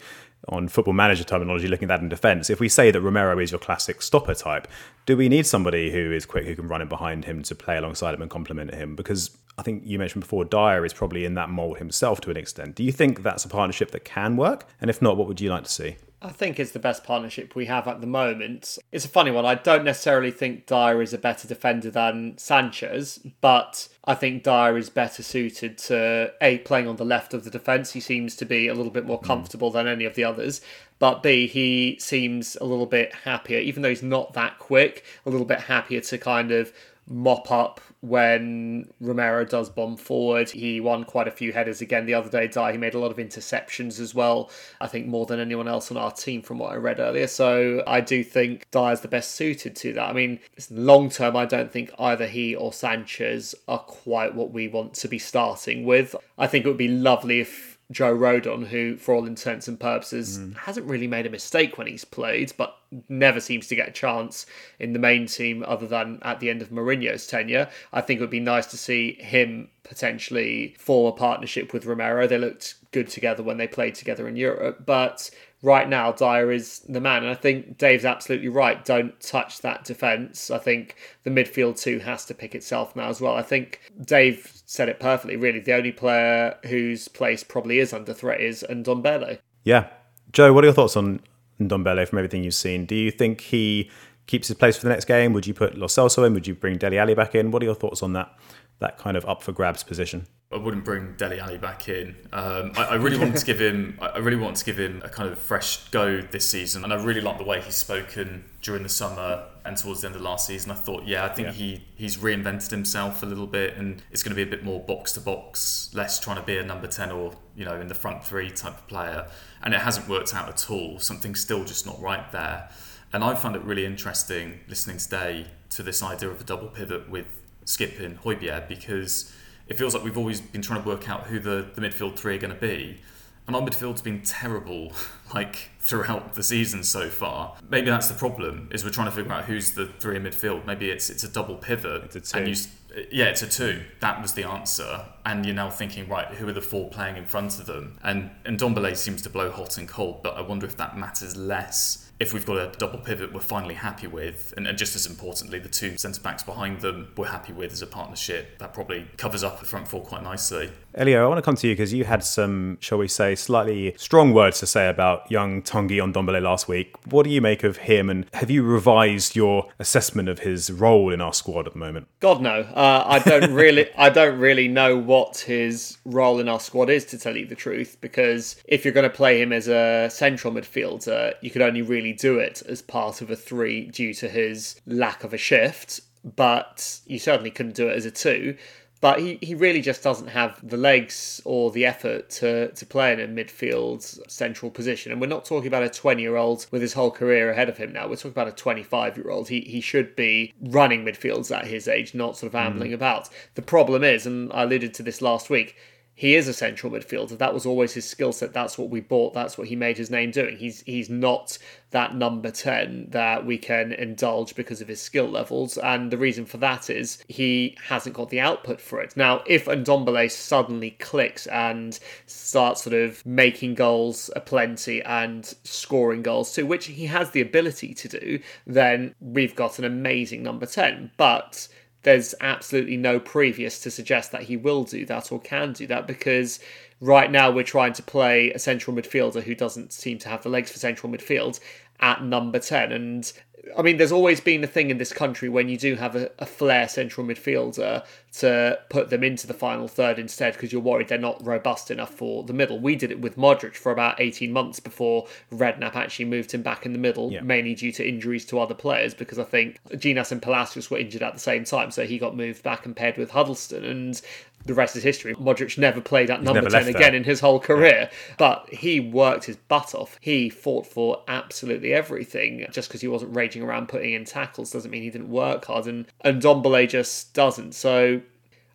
S2: on football manager terminology, looking at that in defence, if we say that Romero is your classic stopper type, do we need somebody who is quick, who can run in behind him to play alongside him and complement him? Because I think you mentioned before, Dier is probably in that mould himself to an extent. Do you think that's a partnership that can work? And if not, what would you like to see?
S5: I think it's the best partnership we have at the moment. It's a funny one. I don't necessarily think Dier is a better defender than Sanchez, but I think Dier is better suited to A, playing on the left of the defence. He seems to be a little bit more hmm. comfortable than any of the others. But B, he seems a little bit happier, even though he's not that quick, a little bit happier to kind of mop up when Romero does bomb forward. He won quite a few headers again the other day. Dier, he made a lot of interceptions as well. I think more than anyone else on our team from what I read earlier. So I do think Di is the best suited to that. I mean, long term, I don't think either he or Sanchez are quite what we want to be starting with. I think it would be lovely if Joe Rodon, who, for all intents and purposes, hmm. hasn't really made a mistake when he's played, but never seems to get a chance in the main team other than at the end of Mourinho's tenure. I think it would be nice to see him potentially form a partnership with Romero. They looked good together when they played together in Europe, but right now Dier is the man. And I think Dave's absolutely right. Don't touch that defence. I think the midfield too has to pick itself now as well. I think Dave said it perfectly, really. The only player whose place probably is under threat is Ndombele.
S2: Yeah. Joe, what are your thoughts on Ndombele from everything you've seen? Do you think he keeps his place for the next game? Would you put Lo Celso in? Would you bring Dele Alli back in? What are your thoughts on that that kind of up for grabs position?
S4: I wouldn't bring Dele Alli back in. Um, I, I really wanted to give him. I really wanted to give him a kind of fresh go this season, and I really like the way he's spoken during the summer and towards the end of last season. I thought, yeah, I think
S2: Yeah.
S4: he he's reinvented himself a little bit, and it's going to be a bit more box to box, less trying to be a number ten or you know in the front three type of player. And it hasn't worked out at all. Something's still just not right there. And I found it really interesting listening today to this idea of a double pivot with Skipp and Højbjerg because it feels like we've always been trying to work out who the, the midfield three are going to be. And our midfield's been terrible, like throughout the season so far. Maybe that's the problem, is we're trying to figure out who's the three in midfield. Maybe it's it's a double pivot.
S2: It's a two.
S4: And you, yeah, it's a two. That was the answer. And you're now thinking, right, who are the four playing in front of them? And Ndombele seems to blow hot and cold, but I wonder if that matters less if we've got a double pivot we're finally happy with, and, and just as importantly, the two centre backs behind them we're happy with as a partnership. That probably covers up the front four quite nicely.
S2: Elio, I want to come to you because you had some, shall we say, slightly strong words to say about young Tanguy Ndombele last week. What do you make of him, and have you revised your assessment of his role in our squad at the moment?
S5: God no, uh, I don't really, I don't really know what his role in our squad is to tell you the truth. Because if you're going to play him as a central midfielder, you could only really do it as part of a three due to his lack of a shift. But you certainly couldn't do it as a two. But he, he really just doesn't have the legs or the effort to, to play in a midfield central position. And we're not talking about a 20 year old with his whole career ahead of him now. We're talking about a 25 year old. He, he should be running midfields at his age, not sort of hmm. ambling about. The problem is, and I alluded to this last week, he is a central midfielder. That was always his skill set. That's what we bought. That's what he made his name doing. He's he's not that number 10 that we can indulge because of his skill levels. And the reason for that is he hasn't got the output for it. Now, if Ndombele suddenly clicks and starts sort of making goals aplenty and scoring goals too, which he has the ability to do, then we've got an amazing number 10. But there's absolutely no previous to suggest that he will do that or can do that because right now we're trying to play a central midfielder who doesn't seem to have the legs for central midfield at number 10 and I mean, there's always been a thing in this country when you do have a, a flair central midfielder to put them into the final third instead because you're worried they're not robust enough for the middle. We did it with Modric for about 18 months before Redknapp actually moved him back in the middle,
S2: Yeah.
S5: mainly due to injuries to other players because I think Jenas and Palacios were injured at the same time, so he got moved back and paired with Huddlestone. And the rest is history. Modric never played at number 10 again in his whole career, but he worked his butt off. He fought for absolutely everything. Just because he wasn't raging around putting in tackles doesn't mean he didn't work hard, and, Ndombele just doesn't. So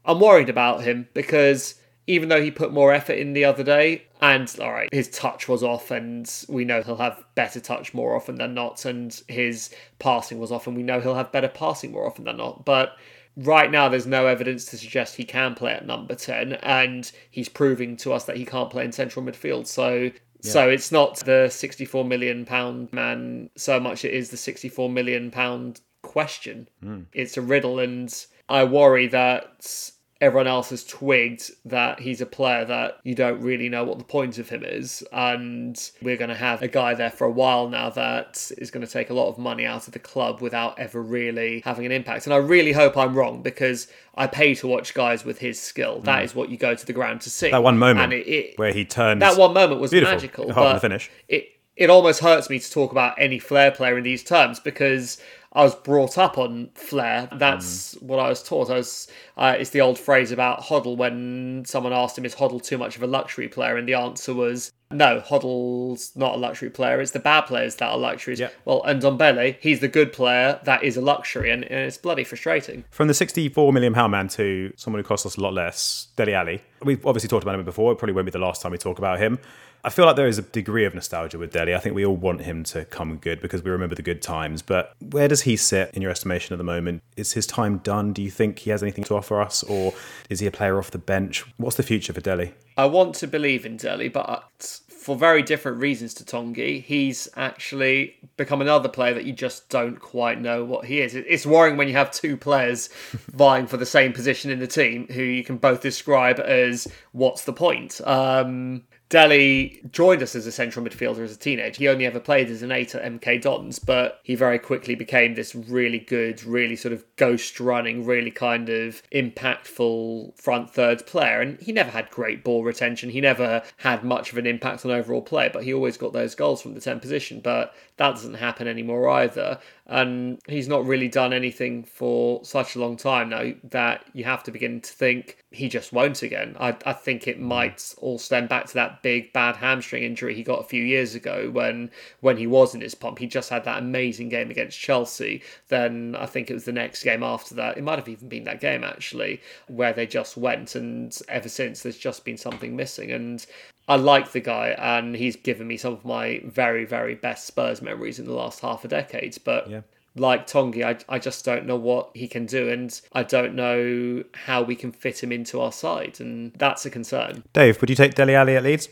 S5: I'm worried about him because even though he put more effort in the other day, and all right, his touch was off, and we know he'll have better touch more often than not, and his passing was off, and we know he'll have better passing more often than not. But right now, there's no evidence to suggest he can play at number 10, and he's proving to us that he can't play in central midfield. So. So it's not the 64 million pound man so much it is the 64 million pound question. Hmm. It's a riddle and I worry that everyone else has twigged that he's a player that you don't really know what the point of him is. And we're going to have a guy there for a while now that is going to take a lot of money out of the club without ever really having an impact. And I really hope I'm wrong because I pay to watch guys with his skill. That is what you go to the ground to see.
S2: Mm. That one moment
S5: And it, it,
S2: where he turned
S5: that one moment was
S2: beautiful,
S5: magical.
S2: from
S5: but
S2: finish.
S5: It it almost hurts me to talk about any Flair player in these terms because I was brought up on Flair. That's
S2: Mm.
S5: what I was taught. I was. Uh, it's the old phrase about Hoddle when someone asked him, "Is Hoddle too much of a luxury player?" and the answer was. No, Hoddle's not a luxury player. It's the bad players that are luxuries.
S2: Yeah.
S5: Well, Ndombele, he's the good player that is a luxury, and, and it's bloody frustrating.
S2: From the 64 million pound man to someone who cost us a lot less, Dele Alli. We've obviously talked about him before. It probably won't be the last time we talk about him. I feel like there is a degree of nostalgia with Dele. I think we all want him to come good because we remember the good times. But where does he sit in your estimation at the moment? Is his time done? Do you think he has anything to offer us, or is he a player off the bench? What's the future for Dele?
S5: I want to believe in Dele, but for very different reasons to Tanguy, he's actually become another player that you just don't quite know what he is. It's worrying when you have two players vying for the same position in the team who you can both describe as what's the point? Um, Dele joined us as a central midfielder as a teenager. He only ever played as an eight at MK Dons, but he very quickly became this really good, really sort of ghost running, really kind of impactful front third player. And he never had great ball retention. He never had much of an impact on overall play, but he always got those goals from the 10 position. But that doesn't happen anymore either. And he's not really done anything for such a long time now that you have to begin to think he just won't again. I, I think it hmm. might all stem back to that big bad hamstring injury he got a few years ago when when he was in his pomp. He just had that amazing game against Chelsea. Then I think it was the next game after that. It might have even been that game actually where they just went. And ever since, there's just been something missing. And I like the guy, and he's given me some of my very, very best Spurs memories in the last half a decade. But
S2: Yeah.
S5: like Tanguy, I, I just don't know what he can do, and I don't know how we can fit him into our side, and that's a concern.
S2: Dave, would you take Dele Alli at Leeds?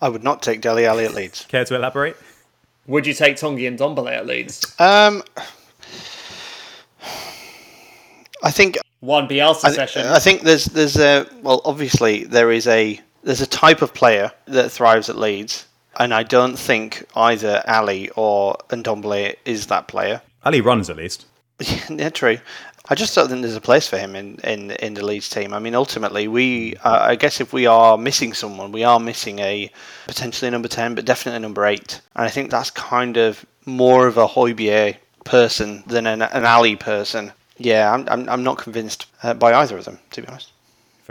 S3: I would not take Dele Alli at Leeds.
S2: Care to elaborate?
S5: Would you take Tanguy and Dombele at Leeds?
S3: Um, I think
S5: One Bielsa
S3: I,
S5: session.
S3: I think there's there's a well obviously there is a there's a type of player that thrives at Leeds, and I don't think either Alli or Ndombele is that player.
S2: Alli runs at least.
S3: yeah, true. I just don't think there's a place for him in, in, in the Leeds team. I mean, ultimately, we uh, I guess if we are missing someone, we are missing a potentially number ten, but definitely a number eight. And I think that's kind of more of a Højbjerg person than an, an Alli person. Yeah, I'm, I'm, I'm not convinced uh, by either of them, to be honest.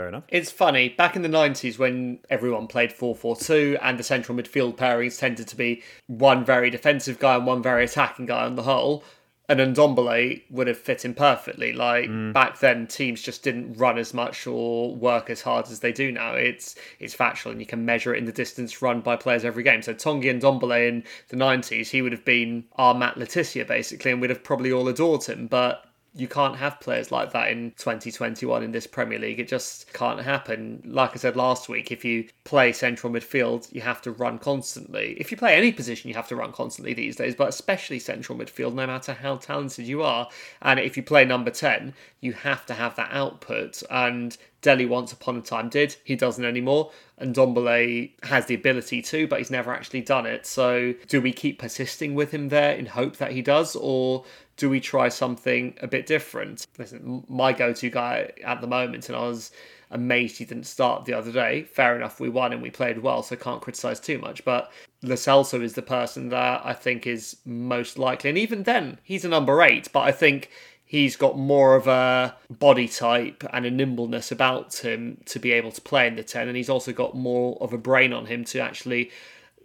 S2: Fair enough.
S5: It's funny, back in the 90s when everyone played 4 4 2 and the central midfield pairings tended to be one very defensive guy and one very attacking guy on the whole, and Ndombele would have fit in perfectly. Like mm. back then, teams just didn't run as much or work as hard as they do now. It's it's factual and you can measure it in the distance run by players every game. So Tanguy and Ndombele in the 90s, he would have been our Matt Le Tissier basically, and we'd have probably all adored him. But you can't have players like that in 2021 in this Premier League. It just can't happen. Like I said last week, if you play central midfield, you have to run constantly. If you play any position, you have to run constantly these days, but especially central midfield, no matter how talented you are. And if you play number 10, you have to have that output. And Dele once upon a time did. He doesn't anymore. Ndombele has the ability to, but he's never actually done it. So do we keep persisting with him there in hope that he does, or do we try something a bit different? Listen, my go-to guy at the moment, and I was amazed he didn't start the other day. Fair enough, we won and we played well, so can't criticise too much. But Lo Celso is the person that I think is most likely, and even then, he's a number eight. But I think he's got more of a body type and a nimbleness about him to be able to play in the 10 and he's also got more of a brain on him to actually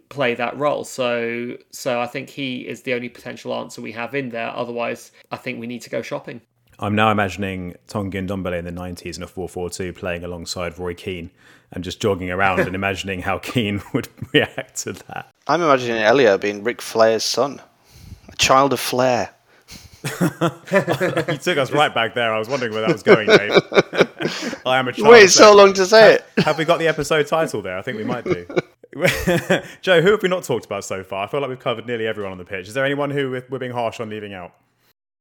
S5: play that role so so i think he is the only potential answer we have in there otherwise i think we need to go shopping
S2: I'm now imagining Tanguy and Dombele in the 90s in a 4-4-2 playing alongside Roy Keane and just jogging around and imagining how Keane would react to that.
S3: I'm imagining Elliot being Ric Flair's son, a child of Flair.
S2: You took us right back there. I was wondering where that was going, Dave. I am a child.
S3: Wait so long to say it.
S2: Have we got the episode title there? I think we might do. Joe, who have we not talked about so far? I feel like we've covered nearly everyone on the pitch. Is there anyone who we're we're being harsh on leaving out?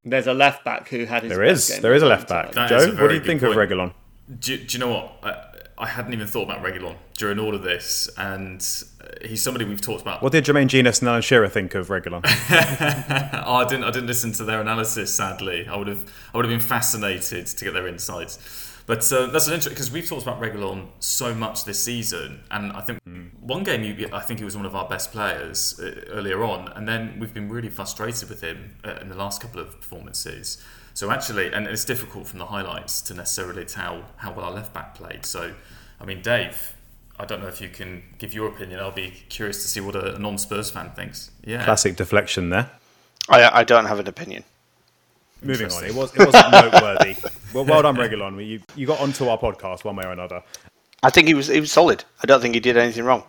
S5: there's a left back who had his
S2: There is.
S5: Game
S2: there is a left back.
S5: time.
S4: That is
S2: Joe, what do you think
S4: good
S2: of
S4: point.
S2: Reguilón?
S4: Do, do you know what? I, I hadn't even thought about Reguilón during all of this, and uh, he's somebody we've talked about.
S2: What did Jermaine Jenas and Alan Shearer think of Reguilón?
S4: oh, I didn't. I didn't listen to their analysis. Sadly, I would have. I would have been fascinated to get their insights. But uh, that's an interesting because we've talked about Reguilón so much this season, and I think one game you, I think he was one of our best players uh, earlier on, and then we've been really frustrated with him uh, in the last couple of performances. So actually, and it's difficult from the highlights to necessarily tell how well our left back played. So, I mean, Dave, I don't know if you can give your opinion. I'll be curious to see what a non Spurs fan thinks. Yeah,
S2: Classic deflection there.
S3: I, I don't have an opinion.
S2: Moving on, it was it wasn't noteworthy. Well, well done, Reguilón. You you got onto our podcast one way or another.
S3: I think he was he was solid. I don't think he did anything wrong.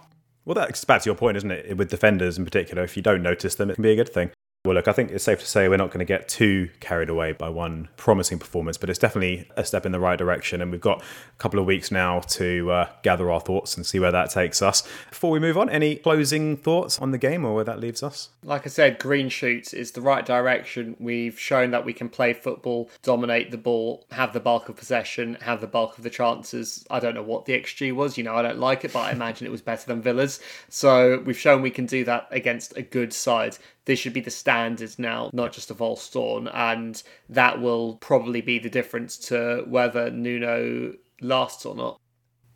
S2: Well, that's back to your point, isn't it? With defenders in particular, if you don't notice them, it can be a good thing. Well, look, I think it's safe to say we're not going to get too carried away by one promising performance, but it's definitely a step in the right direction. And we've got a couple of weeks now to uh, gather our thoughts and see where that takes us. Before we move on, any closing thoughts on the game or where that leaves us?
S5: Like I said, green shoots is the right direction. We've shown that we can play football, dominate the ball, have the bulk of possession, have the bulk of the chances. I don't know what the XG was, you know, I don't like it, but I imagine it was better than Villa's. So we've shown we can do that against a good side this should be the standard now, not just of Allstorn, and that will probably be the difference to whether Nuno lasts or not.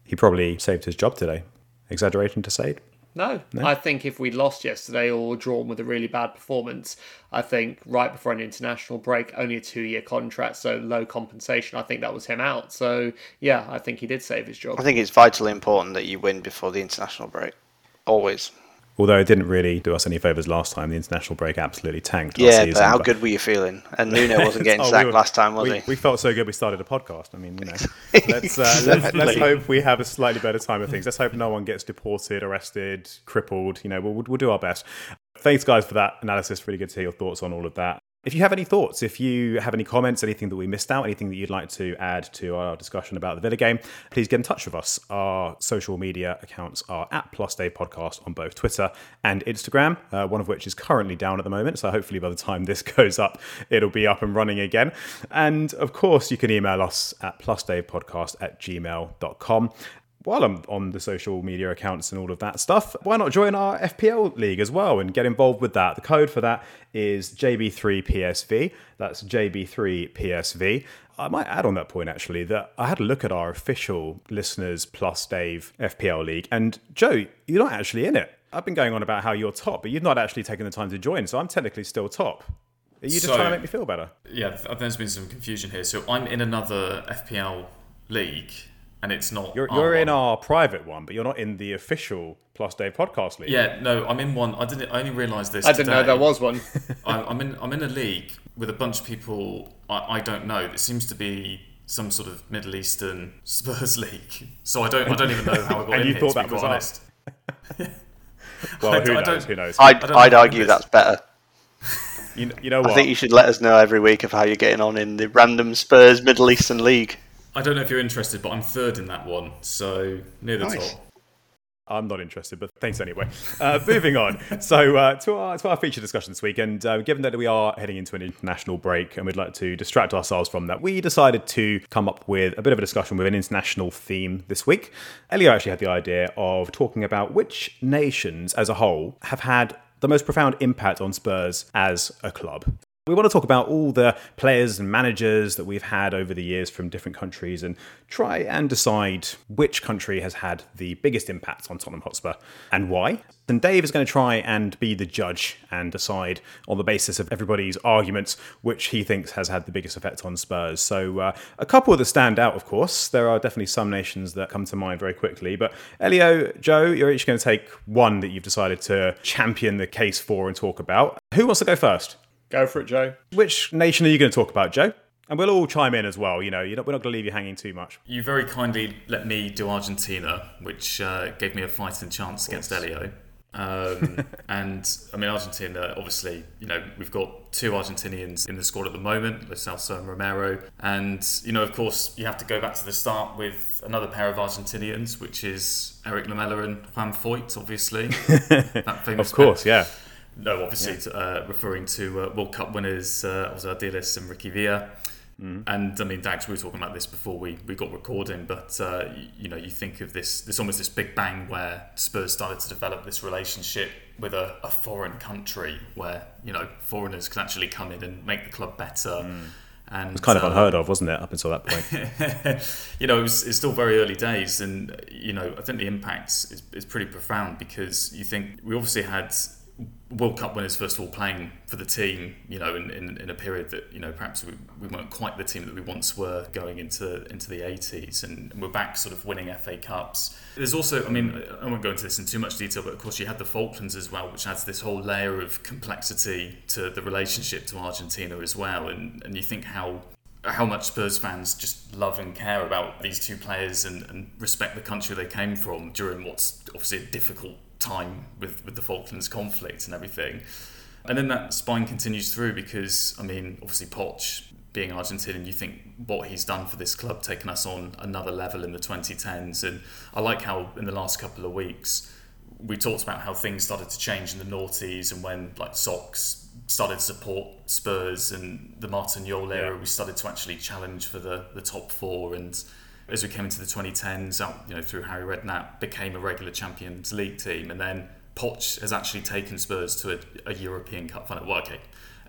S2: He probably saved his job today. Exaggeration to say it?
S5: No. no. I think if we'd lost yesterday or drawn with a really bad performance, I think right before an international break, only a two year contract, so low compensation, I think that was him out. So, yeah, I think he did save his job.
S3: I think it's vitally important that you win before the international break. Always.
S2: Although it didn't really do us any favours last time, the international break absolutely tanked.
S3: Yeah,
S2: season,
S3: but how but... good were you feeling? And Nuno wasn't getting oh, sacked we were, last time, was
S2: we,
S3: he?
S2: We felt so good we started a podcast. I mean, you know, let's, uh, let's, let's, hope we have a slightly better time of things. Let's hope no one gets deported, arrested, crippled. You know, we'll, we'll do our best. Thanks, guys, for that analysis. Really good to hear your thoughts on all of that. If you have any thoughts, if you have any comments, anything that we missed out, anything that you'd like to add to our discussion about the Villa game, please get in touch with us. Our social media accounts are at Plus Dave Podcast on both Twitter and Instagram, uh, one of which is currently down at the moment. So hopefully by the time this goes up, it'll be up and running again. And of course, you can email us at plusdavepodcast at gmail.com while I'm on the social media accounts and all of that stuff, why not join our FPL league as well and get involved with that? The code for that is JB3PSV. That's JB3PSV. I might add on that point actually that I had a look at our official listeners plus Dave FPL league, and Joe, you're not actually in it. I've been going on about how you're top, but you've not actually taken the time to join, so I'm technically still top. Are you just so, trying to make me feel better?
S4: Yeah, there's been some confusion here. So I'm in another FPL league and it's not.
S2: You're, you're in our private one, but you're not in the official Plus Dave podcast league.
S4: Yeah, no, I'm in one. I didn't. I only realised this.
S5: I didn't
S4: today.
S5: know there was one.
S4: I, I'm in. I'm in a league with a bunch of people I, I don't know. It seems to be some sort of Middle Eastern Spurs league. So I don't. I don't even know how I got
S2: and
S4: in
S2: you
S4: here.
S2: Thought
S4: to that
S2: was
S4: honest.
S2: well, who knows? Who knows?
S3: I'd, I'd argue that's better.
S2: You, you know what?
S3: I think you should let us know every week of how you're getting on in the random Spurs Middle Eastern League.
S4: I don't know if you're interested, but I'm third in that one, so near the nice. top.
S2: I'm not interested, but thanks anyway. Uh, moving on. So uh, to our to our feature discussion this week, and uh, given that we are heading into an international break, and we'd like to distract ourselves from that, we decided to come up with a bit of a discussion with an international theme this week. Elio actually had the idea of talking about which nations as a whole have had the most profound impact on Spurs as a club. We want to talk about all the players and managers that we've had over the years from different countries and try and decide which country has had the biggest impact on Tottenham Hotspur and why. And Dave is going to try and be the judge and decide on the basis of everybody's arguments which he thinks has had the biggest effect on Spurs. So, uh, a couple that stand out, of course. There are definitely some nations that come to mind very quickly. But Elio, Joe, you're each going to take one that you've decided to champion the case for and talk about. Who wants to go first?
S5: Go for it, Joe.
S2: Which nation are you going to talk about, Joe? And we'll all chime in as well. You know, not, we're not going to leave you hanging too much.
S4: You very kindly let me do Argentina, which uh, gave me a fighting chance against Elio. Um, and I mean, Argentina, obviously, you know, we've got two Argentinians in the squad at the moment, Lo Celso and Romero. And, you know, of course, you have to go back to the start with another pair of Argentinians, which is Eric Lamela and Juan Foyth, obviously.
S2: that famous of course, pair. yeah.
S4: No, obviously yeah. uh, referring to uh, World Cup winners uh, Osvaldo Ardiles and Ricky Villa. And I mean, Dax, we were talking about this before we, we got recording, but uh, you, you know, you think of this this almost this big bang where Spurs started to develop this relationship with a, a foreign country where you know foreigners can actually come in and make the club better. And
S2: It's kind of
S4: uh,
S2: unheard of, wasn't it, up until that point?
S4: you know, it was, it's still very early days, and you know, I think the impact is, is pretty profound because you think we obviously had World Cup winners first of all playing for the team, you know, in, in, in a period that you know perhaps we, we weren't quite the team that we once were going into into the 80s, and we're back sort of winning FA Cups. There's also, I mean, I won't go into this in too much detail, but of course you had the Falklands as well, which adds this whole layer of complexity to the relationship to Argentina as well, and and you think how how much Spurs fans just love and care about these two players and, and respect the country they came from during what's obviously a difficult time with, with the Falklands conflict and everything. And then that spine continues through because, I mean, obviously Poch being Argentinian, you think what he's done for this club, taking us on another level in the 2010s. And I like how in the last couple of weeks, we talked about how things started to change in the noughties and when like Sox started to support Spurs and the Martin Jol era,
S2: Yeah.
S4: we started to actually challenge for the, the top four. And as we came into the 2010s, out, you know, through Harry Redknapp, became a regular Champions League team. And then Poch has actually taken Spurs to a, a European Cup final. Well, okay,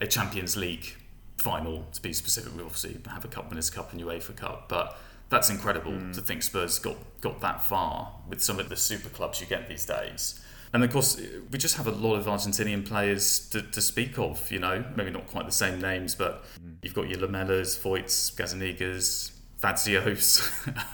S4: a Champions League final to be specific. We obviously have a Cup Winners' Cup and UEFA Cup, but that's incredible mm. to think Spurs got got that far with some of the super clubs you get these days. And of course, we just have a lot of Argentinian players to, to speak of. You know, maybe not quite the same names, but mm. you've got your Lamelas, Foyths, Gazzanigas, Fazios.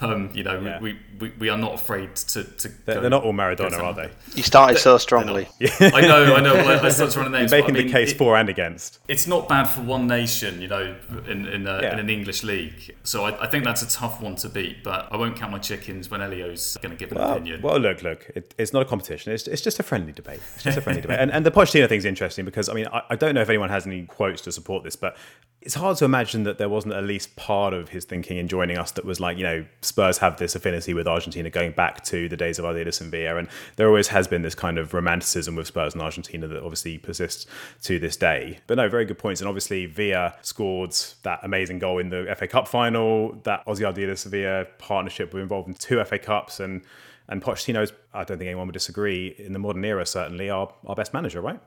S4: um, you know,
S2: Yeah.
S4: we, we, we are not afraid to. to
S2: They're, they're not all Maradona, are they?
S3: You started so strongly.
S4: I know, I know. I, I started running names. but I
S2: Making the
S4: mean,
S2: case
S4: it-
S2: for and against.
S4: it's not bad for one nation, you know, in in, a,
S2: Yeah.
S4: in an English league. So I, I think that's a tough one to beat. But I won't count my chickens when Elio's going to give an
S2: Well,
S4: opinion.
S2: well, look, look. It, it's not a competition. It's, it's just a friendly debate. It's just a friendly debate. And, and the Pochettino thing's interesting because I mean I, I don't know if anyone has any quotes to support this, but it's hard to imagine that there wasn't at least part of his thinking in joining us that was like you know Spurs have this affinity with Argentina going back to the days of Ardiles and Villa, and there always has been this kind of romanticism with Spurs and Argentina that obviously persists to this day. But no, very good points. And obviously Villa scored that amazing goal in the FA Cup final. That Ozzy Ardiles Villa partnership were involved in two FA Cups and. And Pochettino's, I don't think anyone would disagree, in the modern era, certainly our, our best manager, right?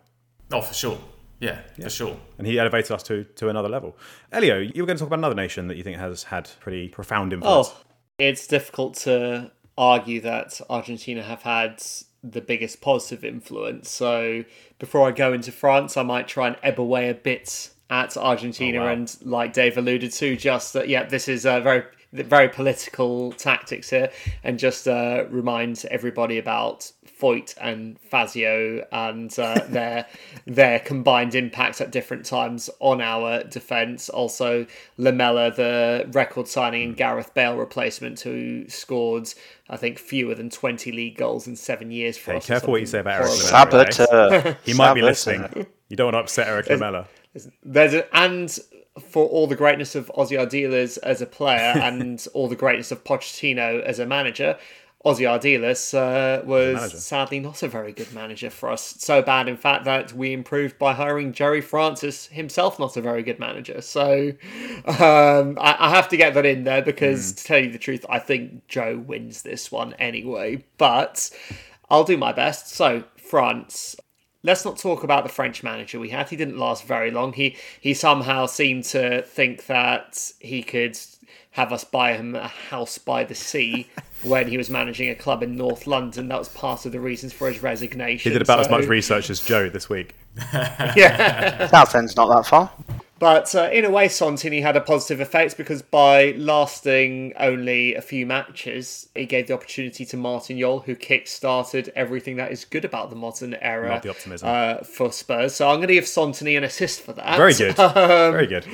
S4: oh, for sure. Yeah, for sure.
S2: And he elevated us to, to another level. Elio, you were going to talk about another nation that you think has had pretty profound oh, influence.
S5: Oh, it's difficult to argue that Argentina have had the biggest positive influence. So before I go into France, I might try and ebb away a bit at Argentina,
S2: Oh, wow.
S5: and like Dave alluded to, just that yeah, this is a very very political tactics here, and just uh, remind everybody about Foyth and Fazio and uh, their their combined impacts at different times on our defence. Also, Lamela, the record signing and Gareth Bale replacement, who scored I think fewer than twenty league goals in seven years for
S2: Hey,
S5: us.
S2: careful what you say about Eric
S5: horrible.
S2: Lamela.
S3: Saboteur.
S2: He might be listening. You don't want to upset Eric Lamela.
S5: There's a, and for all the greatness of Ozzy Ardiles as a player and all the greatness of Pochettino as a manager, Ozzy Ardiles uh, was sadly not a very good manager for us. So bad, in fact, that we improved by hiring Gerry Francis, himself not a very good manager. So um, I, I have to get that in there because, to tell you the truth, I think Joe wins this one anyway. But I'll do my best. So France. Let's not talk about the French manager we had. He didn't last very long. He he somehow seemed to think that he could have us buy him a house by the sea when he was managing a club in North London. That was part of the reasons for his resignation.
S2: He did about as much research as Joe this week.
S5: Yeah.
S3: Southend's not that far.
S5: But uh, in a way, Santini had a positive effect because by lasting only a few matches, he gave the opportunity to Martin Jol, who kick-started everything that is good about the modern era
S2: the optimism.
S5: Uh, for Spurs. So I'm going to give Santini an assist for that.
S2: Very good. Very good.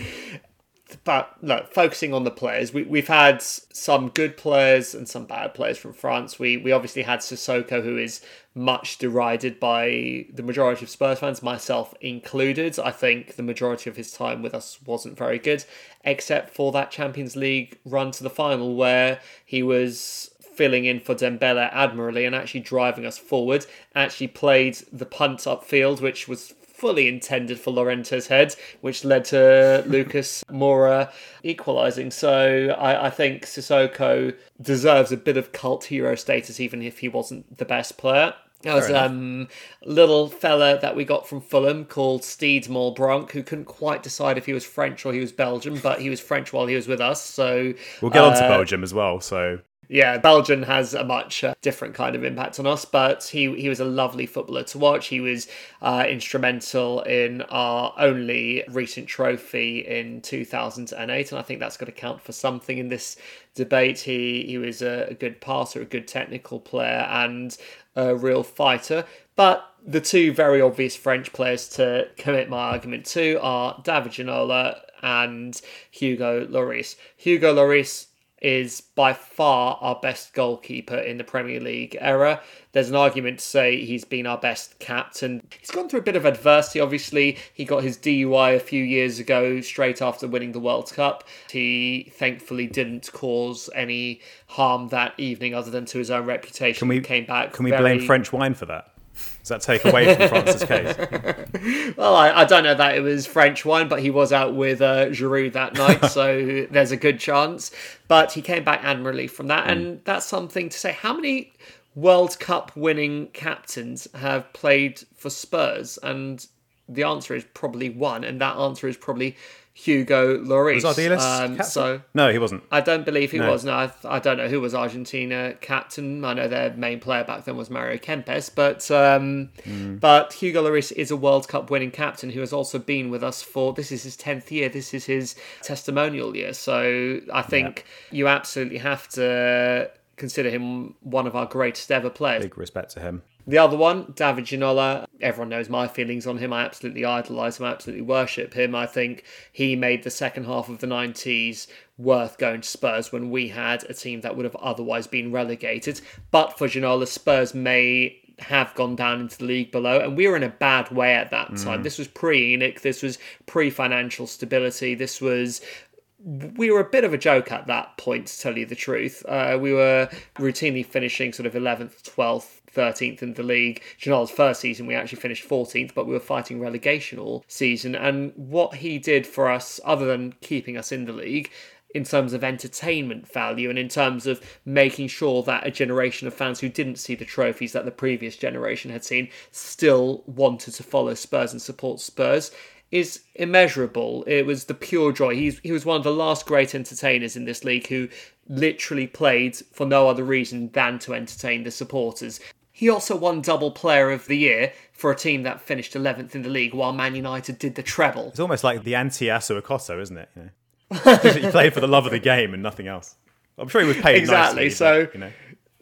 S5: But look, focusing on the players, we, we've had some good players and some bad players from France. We we obviously had Sissoko, who is much derided by the majority of Spurs fans, myself included. I think the majority of his time with us wasn't very good, except for that Champions League run to the final where he was filling in for Dembele admirably and actually driving us forward. Actually played the punt upfield, which was fully intended for Llorente's head, which led to Lucas Moura equalising. So I, I think Sissoko deserves a bit of cult hero status, even if he wasn't the best player. There was
S2: enough.
S5: um little fella that we got from Fulham called Steed Malbranque, who couldn't quite decide if he was French or he was Belgian, but he was French while he was with us. So
S2: We'll get on to
S5: uh,
S2: Belgium as well. So
S5: yeah, Belgian has a much uh, different kind of impact on us, but he he was a lovely footballer to watch. He was uh, instrumental in our only recent trophy in 2008, and I think that's going to count for something in this debate. He he was a, a good passer, a good technical player, and a real fighter. But the two very obvious French players to commit my argument to are David Ginola and Hugo Lloris. Hugo Lloris is by far our best goalkeeper in the Premier League era. There's an argument to say he's been our best captain. He's gone through a bit of adversity, obviously. He got his DUI a few years ago, straight after winning the World Cup. He thankfully didn't cause any harm that evening other than to his own reputation.
S2: Can we-
S5: came back.
S2: can we
S5: very-
S2: blame French wine for that? Does that take away from France's case?
S5: Well, I, I don't know that it was French wine, but he was out with uh, Giroud that night, so there's a good chance. But he came back admirably from that, and that's something to say. How many World Cup winning captains have played for Spurs? And the answer is probably one, and that answer is probably Hugo Lloris.
S2: Was Ardiles
S5: Um, so
S2: No, he wasn't.
S5: I don't believe he
S2: No.
S5: was. No, I, I don't know who was Argentina captain. I know their main player back then was Mario Kempes, but um,
S2: Mm.
S5: but Hugo Lloris is a World Cup winning captain who has also been with us for this is his tenth year. This is his testimonial year. So I think you absolutely have to consider him one of our greatest ever players.
S2: Big respect to him.
S5: The other one, David Ginola, everyone knows my feelings on him. I absolutely idolise him, I absolutely worship him. I think he made the second half of the 90s worth going to Spurs when we had a team that would have otherwise been relegated. But for Ginola, Spurs may have gone down into the league below, and we were in a bad way at that time. This was pre ENIC, this was pre financial stability, this was we were a bit of a joke at that point, to tell you the truth. Uh, we were routinely finishing sort of 11th, 12th, 13th in the league. Ginola's first season, we actually finished 14th, but we were fighting relegation all season. And what he did for us, other than keeping us in the league, in terms of entertainment value and in terms of making sure that a generation of fans who didn't see the trophies that the previous generation had seen still wanted to follow Spurs and support Spurs is immeasurable. It was the pure joy. He's, he was one of the last great entertainers in this league who literally played for no other reason than to entertain the supporters. He also won double player of the year for a team that finished 11th in the league while Man United did the treble.
S2: It's almost like the anti-Asu Acosta, isn't it? You know? He played for the love of the game and nothing else. I'm sure he was paid
S5: Exactly,
S2: nicely,
S5: so-
S2: but, you know.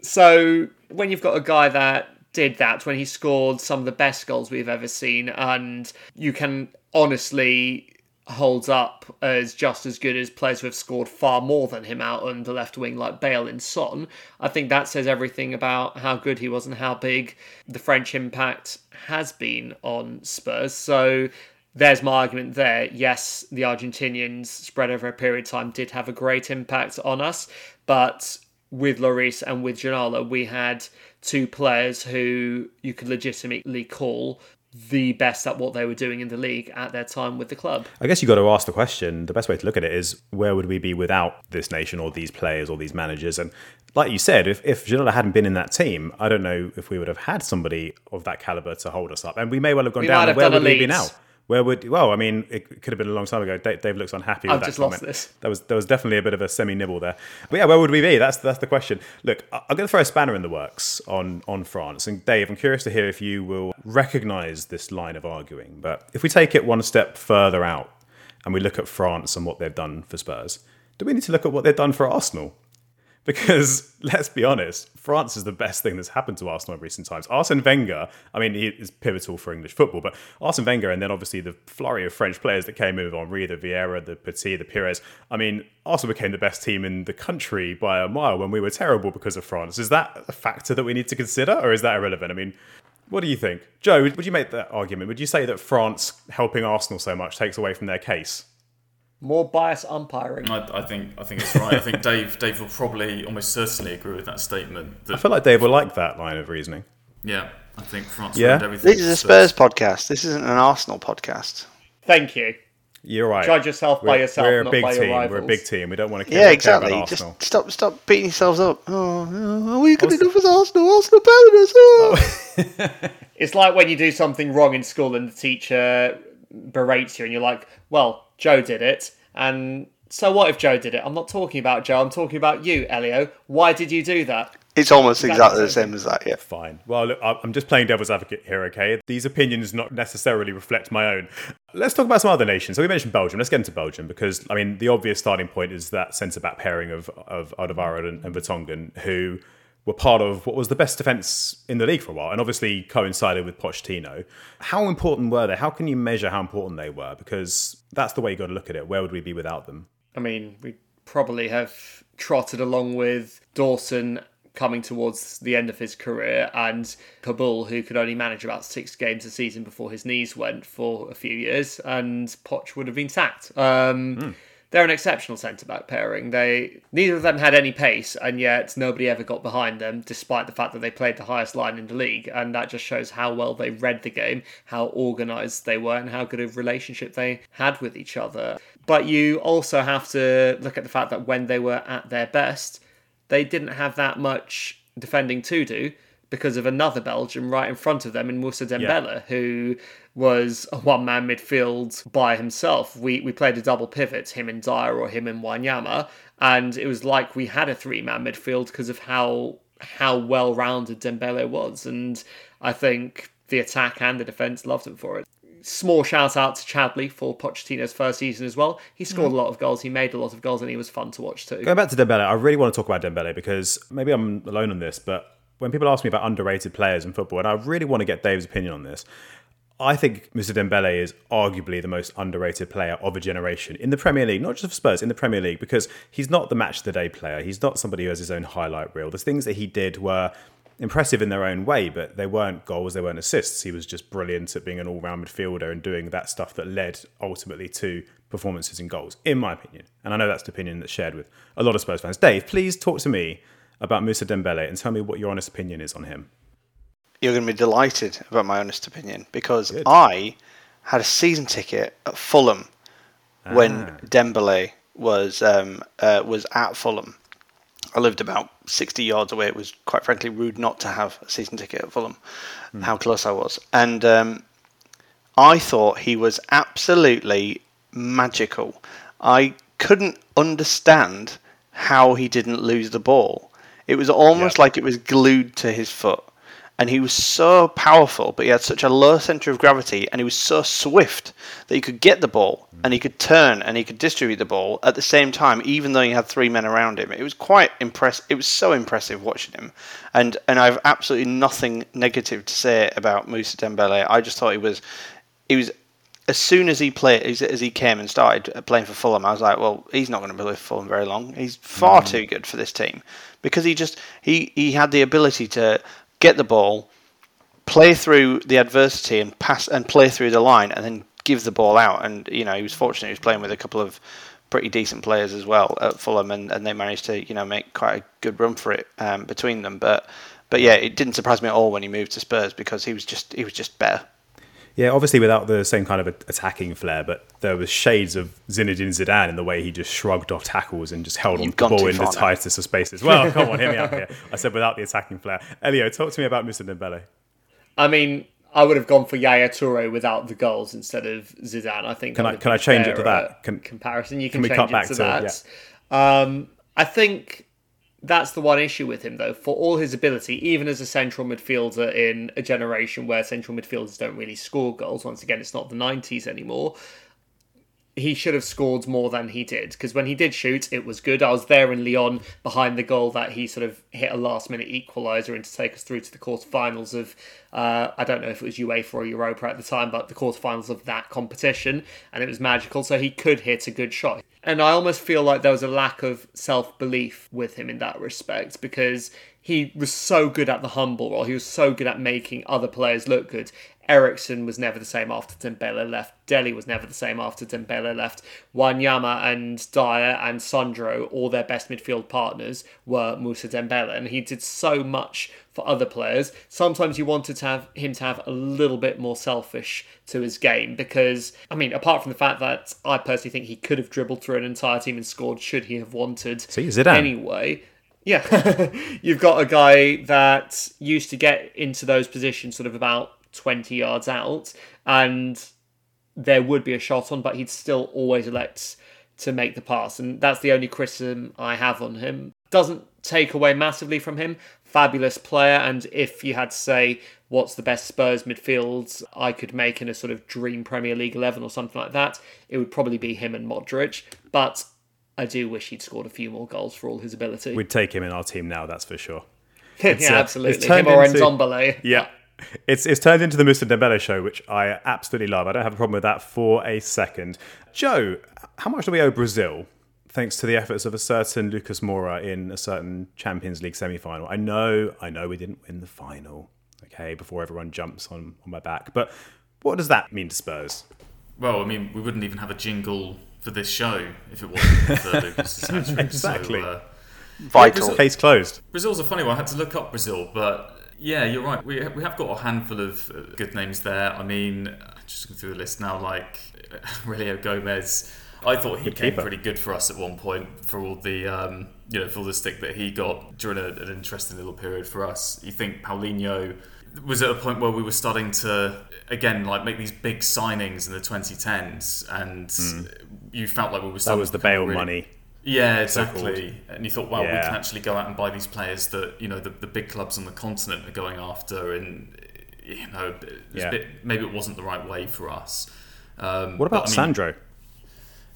S5: So when you've got a guy that did that, when he scored some of the best goals we've ever seen, and you can honestly holds up as just as good as players who have scored far more than him out on the left wing like Bale and Son. I think that says everything about how good he was and how big the French impact has been on Spurs. So there's my argument there. Yes, the Argentinians spread over a period of time did have a great impact on us, but with Lloris and with Ginola, we had two players who you could legitimately call the best at what they were doing in the league at their time with the club.
S2: I guess you got to ask the question. The best way to look at it is where would we be without this nation or these players or these managers? And like you said, if if Ginola hadn't been in that team, I don't know if we would have had somebody of that caliber to hold us up. And we may well have gone
S5: We
S2: down.
S5: have
S2: Where would we be now? Where would well? I mean, it could have been a long time ago. Dave, Dave looks unhappy with
S5: I've
S2: that
S5: just
S2: comment.
S5: lost this.
S2: That was there was definitely a bit of a semi nibble there. But yeah, where would we be? That's that's the question. Look, I'm going to throw a spanner in the works on on France. And Dave, I'm curious to hear if you will recognise this line of arguing. But if we take it one step further out and we look at France and what they've done for Spurs, do we need to look at what they've done for Arsenal? Because let's be honest, France is the best thing that's happened to Arsenal in recent times. Arsene Wenger, I mean, he is pivotal for English football, but Arsene Wenger and then obviously the flurry of French players that came in Henry, the Vieira, the Petit, the Pires. I mean, Arsenal became the best team in the country by a mile when we were terrible because of France. Is that a factor that we need to consider or is that irrelevant? I mean, what do you think? Joe, would you make that argument? Would you say that France helping Arsenal so much takes away from their case?
S5: More bias umpiring.
S4: I, I think I think it's right. I think Dave Dave will probably almost certainly agree with that statement.
S2: I feel like Dave will like that line of reasoning.
S4: yeah, I think France
S2: Yeah?
S4: everything.
S3: This is a Spurs podcast. This isn't an Arsenal podcast.
S5: Thank you.
S2: You're right.
S5: Judge yourself by
S2: We're-
S5: yourself,
S2: We're a
S5: not
S2: big
S5: by
S2: team. We're a big team. We don't want to care,
S3: Yeah,
S2: don't care about
S3: exactly.
S2: Arsenal.
S3: Just stop, stop beating yourselves up. Oh, oh, are we good enough as Arsenal? Arsenal better than us. Oh. oh.
S5: It's like when you do something wrong in school and the teacher berates you, and you're like, "Well, Joe did it," and so what if Joe did it? I'm not talking about Joe. I'm talking about you, Elio. Why did you do that?
S3: It's almost
S5: Exactly
S3: exactly the
S5: the same
S3: same as that. Yeah.
S2: Fine. Well, look, I- I'm just playing devil's advocate here, okay? These opinions not necessarily reflect my own. Let's talk about some other nations. So we mentioned Belgium. Let's get into Belgium because, I mean, the obvious starting point is that centre back pairing of, of Alderweireld and, and Vertonghen, who were part of what was the best defence in the league for a while and obviously coincided with Pochettino. How important were they? How can you measure how important they were? Because that's the way you got to look at it. Where would we be without them?
S5: I mean, we probably have trotted along with Dawson coming towards the end of his career and Kaboul, who could only manage about six games a season before his knees went for a few years, and Poch would have been sacked. Um, They're an exceptional centre back pairing. They neither of them had any pace, and yet nobody ever got behind them, despite the fact that they played the highest line in the league. And that just shows how well they read the game, how organised they were, and how good a relationship they had with each other. But you also have to look at the fact that when they were at their best, they didn't have that much defending to do because of another Belgian right in front of them in Moussa Dembele, who was a one man midfield by himself. We we played a double pivot, him and Dier or him and Wanyama, and it was like we had a three man midfield because of how how well rounded Dembele was. And I think the attack and the defence loved him for it. Small shout out to Chadli for Pochettino's first season as well. He scored a lot of goals, he made a lot of goals, and he was fun to watch too.
S2: Going back to Dembele, I really want to talk about Dembele because maybe I'm alone on this, but when people ask me about underrated players in football, and I really want to get Dave's opinion on this, I think Mr. Dembele is arguably the most underrated player of a generation in the Premier League, not just for Spurs, in the Premier League, because he's not the match of the day player. He's not somebody who has his own highlight reel. The things that he did were impressive in their own way, but they weren't goals, they weren't assists. He was just brilliant at being an all round midfielder and doing that stuff that led ultimately to performances and goals, in my opinion. And I know that's the opinion that's shared with a lot of Spurs fans. Dave, please talk to me about Musa Dembele and tell me what your honest opinion is on him.
S3: You're going to be delighted about my honest opinion because I had a season ticket at Fulham when Dembele was um, uh, was at Fulham. I lived about 60 yards away. It was quite frankly rude not to have a season ticket at Fulham. How close I was, and um, I thought he was absolutely magical. I couldn't understand how he didn't lose the ball. It was almost
S2: Yeah.
S3: like it was glued to his foot. And he was so powerful, but he had such a low center of gravity, and he was so swift that he could get the ball, mm. and he could turn, and he could distribute the ball at the same time, even though he had three men around him. It was quite impressive. It was so impressive watching him, and and I've absolutely nothing negative to say about Musa Dembele. I just thought he was, he was as soon as he played, as, he came and started playing for Fulham, I was like, well, he's not going to be with Fulham very long. He's far mm. too good for this team because he just he he had the ability to get the ball, play through the adversity and pass and play through the line, and then give the ball out. And you know, he was fortunate; he was playing with a couple of pretty decent players as well at Fulham, and, and they managed to you know make quite a good run for it um, between them. But but yeah, it didn't surprise me at all when he moved to Spurs because he was just he was just better.
S2: Yeah, obviously without the same kind of attacking flair, but there was shades of Zinedine Zidane in the way he just shrugged off tackles and just held on
S3: You've
S2: to the ball
S3: too
S2: in the tightest of spaces. Well, come on, hear me out here. I said without the attacking flair. Elio, talk to me about Mr. Dembele.
S5: I mean, I would have gone for Yaya Toure without the goals instead of Zidane. I think.
S2: Can I- can I change it to that? Can-
S5: comparison? You can,
S2: we
S5: change
S2: cut
S5: it
S2: back
S5: to
S2: to-
S5: that. Um, I think that's the one issue with him, though. For all his ability, even as a central midfielder in a generation where central midfielders don't really score goals, once again, it's not the '90s anymore. He should have scored more than he did because when he did shoot, it was good. I was there in Lyon behind the goal that he sort of hit a last minute equaliser and to take us through to the quarterfinals of, uh, I don't know if it was UEFA or Europa at the time, but the quarterfinals of that competition. And it was magical. So he could hit a good shot. And I almost feel like there was a lack of self belief with him in that respect because he was so good at the humble role. He was so good at making other players look good. Eriksen was never the same after Dembele left. Dele was never the same after Dembele left. Wanyama and Dier and Sandro, all their best midfield partners, were Musa Dembele, and he did so much for other players. Sometimes you wanted to have him to have a little bit more selfish to his game because, I mean, apart from the fact that I personally think he could have dribbled through an entire team and scored should he have wanted
S2: See, Zidane.
S5: anyway. Yeah, you've got a guy that used to get into those positions sort of about 20 yards out, and there would be a shot on, but he'd still always elect to make the pass. And that's the only criticism I have on him. Doesn't take away massively from him. Fabulous player, and if you had to say what's the best Spurs midfield I could make in a sort of dream Premier League 11 or something like that, it would probably be him and Modric. But I do wish he'd scored a few more goals for all his ability.
S2: We'd take him in our team now, that's for sure.
S5: yeah,
S2: uh,
S5: absolutely. Him or
S2: into-
S5: Ndombele.
S2: Yeah. It's, it's turned into the Musa Dembele show, which I absolutely love. I don't have a problem with that for a second. Joe, how much do we owe Brazil thanks to the efforts of a certain Lucas Moura in a certain Champions League semi-final? I know, I know we didn't win the final, okay, before everyone jumps on, on my back. But what does that mean to Spurs?
S4: Well, I mean, we wouldn't even have a jingle for this show if it wasn't for Lucas's hat trick.
S2: Exactly.
S4: So, uh,
S3: Vital.
S4: Brazil-
S2: Case closed.
S4: Brazil's a funny one. I had to look up Brazil, but yeah, you're right. We, we have got a handful of uh, good names there. I mean, just going through the list now, like uh, Heurelho Gomes. I thought he
S2: Good
S4: came
S2: keeper.
S4: pretty good for us at one point for all the um, you know for all the stick that he got during a, an interesting little period for us. You think Paulinho was at a point where we were starting to again like make these big signings in the 2010s, and you felt like we were.
S2: That was the bail
S4: really-
S2: money.
S4: yeah, exactly. And you thought, well, we can actually go out and buy these players that you know the, the big clubs on the continent are going after, and you know,
S2: Yeah.
S4: bit, maybe it wasn't the right way for us. Um,
S2: What about
S4: but, I mean,
S2: Sandro?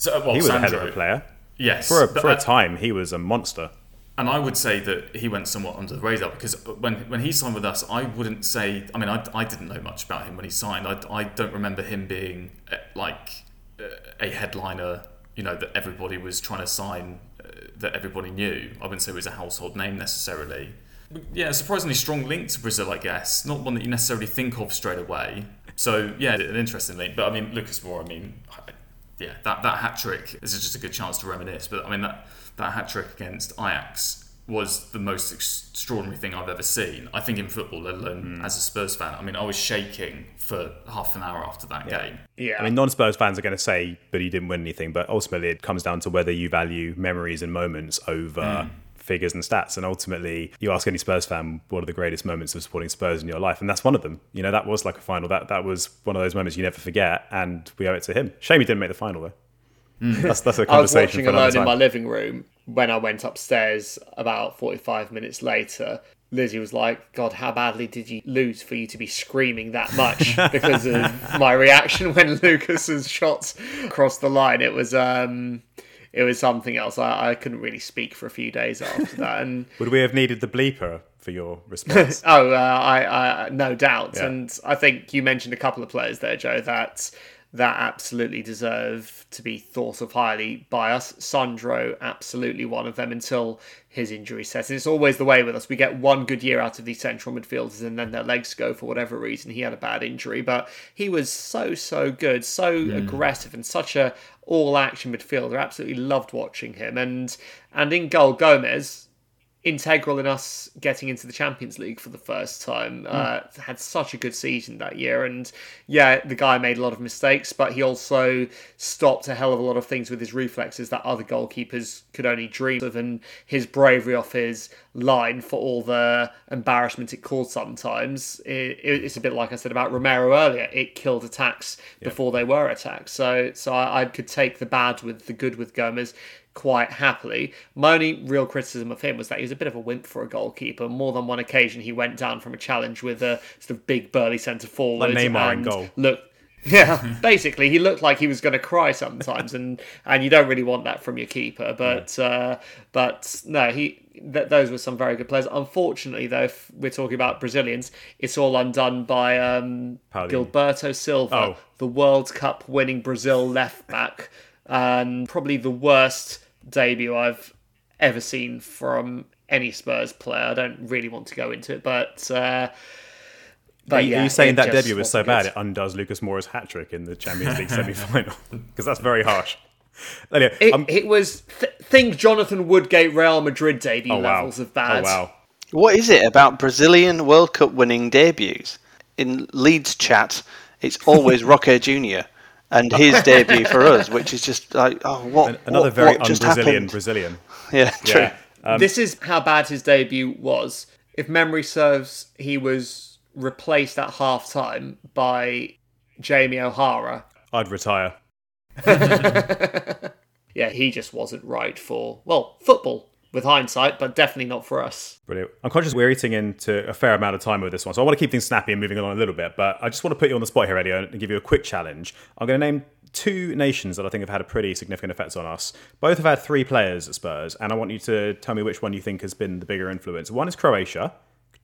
S4: So, well,
S2: He was a
S4: Sandro,
S2: hell of a player.
S4: Yes,
S2: For a, for a
S4: I-
S2: time, he was a monster.
S4: and I would say that he went somewhat under the radar because when when he signed with us, I wouldn't say. I mean, I, I didn't know much about him when he signed. I, I don't remember him being uh, like uh, a headliner. You know that everybody was trying to sign, uh, that everybody knew. I wouldn't say he was a household name necessarily. But, yeah, a surprisingly strong link to Brazil, I guess. Not one that you necessarily think of straight away. So yeah, an interesting link. But I mean, Lucas Moura. I mean, yeah, that, that hat trick this is just a good chance to reminisce. But I mean, that, that hat trick against Ajax was the most extraordinary thing I've ever seen. I think in football, let alone hmm. as a Spurs fan. I mean, I was shaking for half an hour after that game.
S5: Yeah.
S2: I mean, non-Spurs fans are going to say, but he didn't win anything. But ultimately, it comes down to whether you value memories and moments over hmm. Figures and stats. And ultimately, you ask any Spurs fan, what are the greatest moments of supporting Spurs in your life? And that's one of them. You know, that was like a final. That that was one of those moments you never forget, and we owe it to him. Shame he didn't make the final though. That's that's a conversation
S5: I
S2: was another
S5: alone in my living room when I went upstairs about 45 minutes later. Lizzie was like, God, how badly did you lose for you to be screaming that much because of my reaction when Lucas's shots crossed the line? It was um it was something else. I, I couldn't really speak for a few days after that. And
S2: Would we have needed the bleeper for your response?
S5: Oh, uh, I, I, no doubt.
S2: Yeah.
S5: And I think you mentioned a couple of players there, Joe, that that absolutely deserve to be thought of highly by us. Sandro, absolutely one of them until his injury set. And it's always the way with us. We get one good year out of these central midfielders and then their legs go for whatever reason. He had a bad injury, but he was so, so good, so aggressive and such a all action midfielder. Absolutely loved watching him. And and in goal, Gomes, integral in us getting into the Champions League for the first time. Uh, had such a good season that year, and yeah, the guy made a lot of mistakes, but he also stopped a hell of a lot of things with his reflexes that other goalkeepers could only dream of, and his bravery off his line for all the embarrassment it caused sometimes. It, it- it's a bit like I said about Romero earlier. It killed attacks before they were attacks. So, so I, I could take the bad with the good with Gomes quite happily. My only real criticism of him was that he was a bit of a wimp for a goalkeeper. More than one occasion, he went down from a challenge with a sort of big burly centre forward.
S2: Like Neymar
S5: and
S2: goal.
S5: Look, yeah, basically, he looked like he was going to cry sometimes, and and you don't really want that from your keeper. But uh, but no, he th- those were some very good players. Unfortunately, though, if we're talking about Brazilians, it's all undone by um,
S2: Paulinho.
S5: Gilberto Silva,
S2: Oh.
S5: the World Cup winning Brazil left back, and probably the worst debut I've ever seen from any Spurs player. I don't really want to go into it, but uh, But
S2: Are you,
S5: yeah,
S2: are you saying that debut was so
S5: wasn't
S2: bad
S5: good.
S2: it undoes Lucas Moura's hat trick in the Champions League semi final? Because that's very harsh. Anyway,
S5: It,
S2: um,
S5: it was th- think Jonathan Woodgate Real Madrid debut
S2: oh, wow.
S5: levels of bad.
S2: Oh, wow.
S3: What is it about Brazilian World Cup winning debuts? In Leeds chat, it's always Roque Jr. and his debut for us, which is just like, oh, what?
S2: Another
S3: what,
S2: very
S3: what just
S2: un-Brazilian
S3: happened?
S2: Brazilian.
S3: Yeah, true.
S2: Yeah. Um,
S5: this is how bad his debut was. If memory serves, he was replaced at half time by Jamie O'Hara.
S2: I'd retire.
S5: Yeah, he just wasn't right for, well, football with hindsight, but definitely not for us.
S2: Brilliant. I'm conscious we're eating into a fair amount of time with this one, so I want to keep things snappy and moving along a little bit. But I just want to put you on the spot here, Eddie, and give you a quick challenge. I'm going to name two nations that I think have had a pretty significant effect on us. Both have had three players at Spurs, and I want you to tell me which one you think has been the bigger influence. One is Croatia,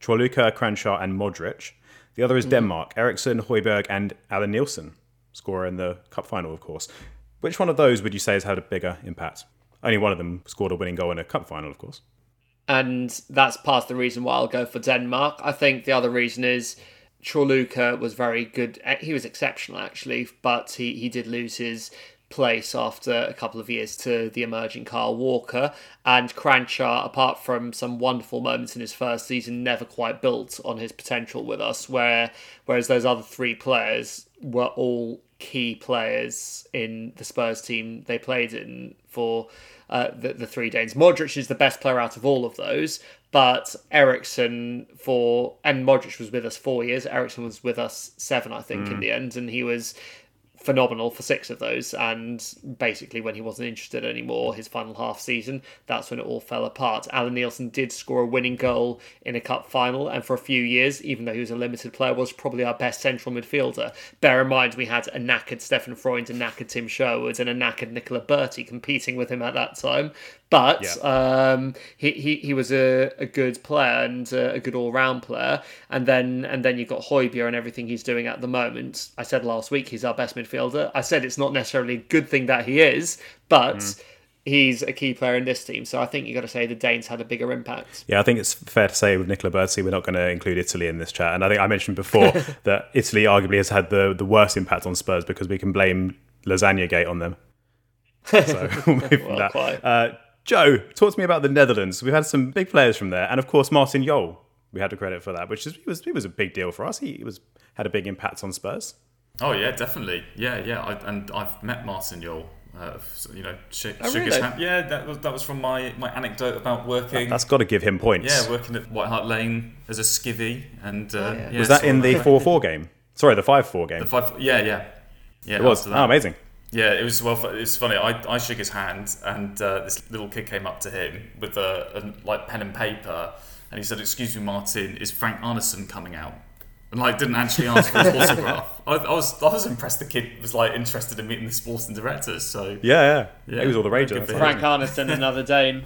S2: Corluka, Kranjčar, and Modric. The other is mm-hmm. Denmark, Eriksen, Højbjerg, and Alan Nielsen, scorer in the cup final, of course. Which one of those would you say has had a bigger impact? Only one of them scored a winning goal in a cup final, of course.
S5: and that's part of the reason why I'll go for Denmark. I think the other reason is Corluka was very good. He was exceptional actually, but he, he did lose his place after a couple of years to the emerging Carl Walker. And Kranjčar, apart from some wonderful moments in his first season, never quite built on his potential with us. Where whereas those other three players were all key players in the Spurs team they played in for uh, the, the three Danes. Modric is the best player out of all of those, but Eriksen for and Modric was with us four years. Eriksen was with us seven, I think, in the end, and he was phenomenal for six of those. And basically, when he wasn't interested anymore, his final half season, that's when it all fell apart. Alan Nielsen did score a winning goal in a cup final, and for a few years, even though he was a limited player, was probably our best central midfielder. Bear in mind, we had a knackered Stefan Freund, a knackered Tim Sherwood, and a knackered Nicola Berti competing with him at that time. But
S2: Yeah.
S5: um, he, he he was a, a good player and uh, a good all round player. And then and then you've got Højbjerg and everything he's doing at the moment. I said last week he's our best midfielder. I said it's not necessarily a good thing that he is, but he's a key player in this team. So I think you've got to say the Danes had a bigger impact.
S2: Yeah, I think it's fair to say with Nicola Berti, we're not going to include Italy in this chat. And I think I mentioned before that Italy arguably has had the, the worst impact on Spurs because we can blame Lasagna Gate on them. So we'll move from
S5: Well,
S2: that.
S5: quite.
S2: Uh, Joe, talk to me about the Netherlands. We've had some big players from there, and of course Martin Jol. We had to credit for that, which is he was he was a big deal for us. He, was had a big impact on Spurs.
S4: Oh yeah, definitely. Yeah, yeah. I, and I've met Martin Jol. Uh, you know, sh- shook his
S5: really?
S4: hand. Yeah, that was that was from my, my anecdote about working.
S2: That's got to give him points.
S4: yeah, working at White Hart Lane as a skivvy, and uh,
S5: yeah.
S4: yeah,
S2: was that in the four four game? Sorry, the five four game.
S4: the five? Yeah, yeah, yeah.
S2: it was. Oh, amazing.
S4: Yeah, it was well. It was funny. I, I shook his hand, and uh, this little kid came up to him with a, a like pen and paper, and he said, "Excuse me, Martin, is Frank Arnesen coming out?" And like didn't actually ask for his autograph. I, I was I was impressed. The kid was like interested in meeting the sports and directors. So
S2: Yeah, yeah.
S4: Yeah,
S2: he was all the rage.
S4: good
S2: at that
S4: for
S2: time.
S5: Frank Arnesen, another Dane.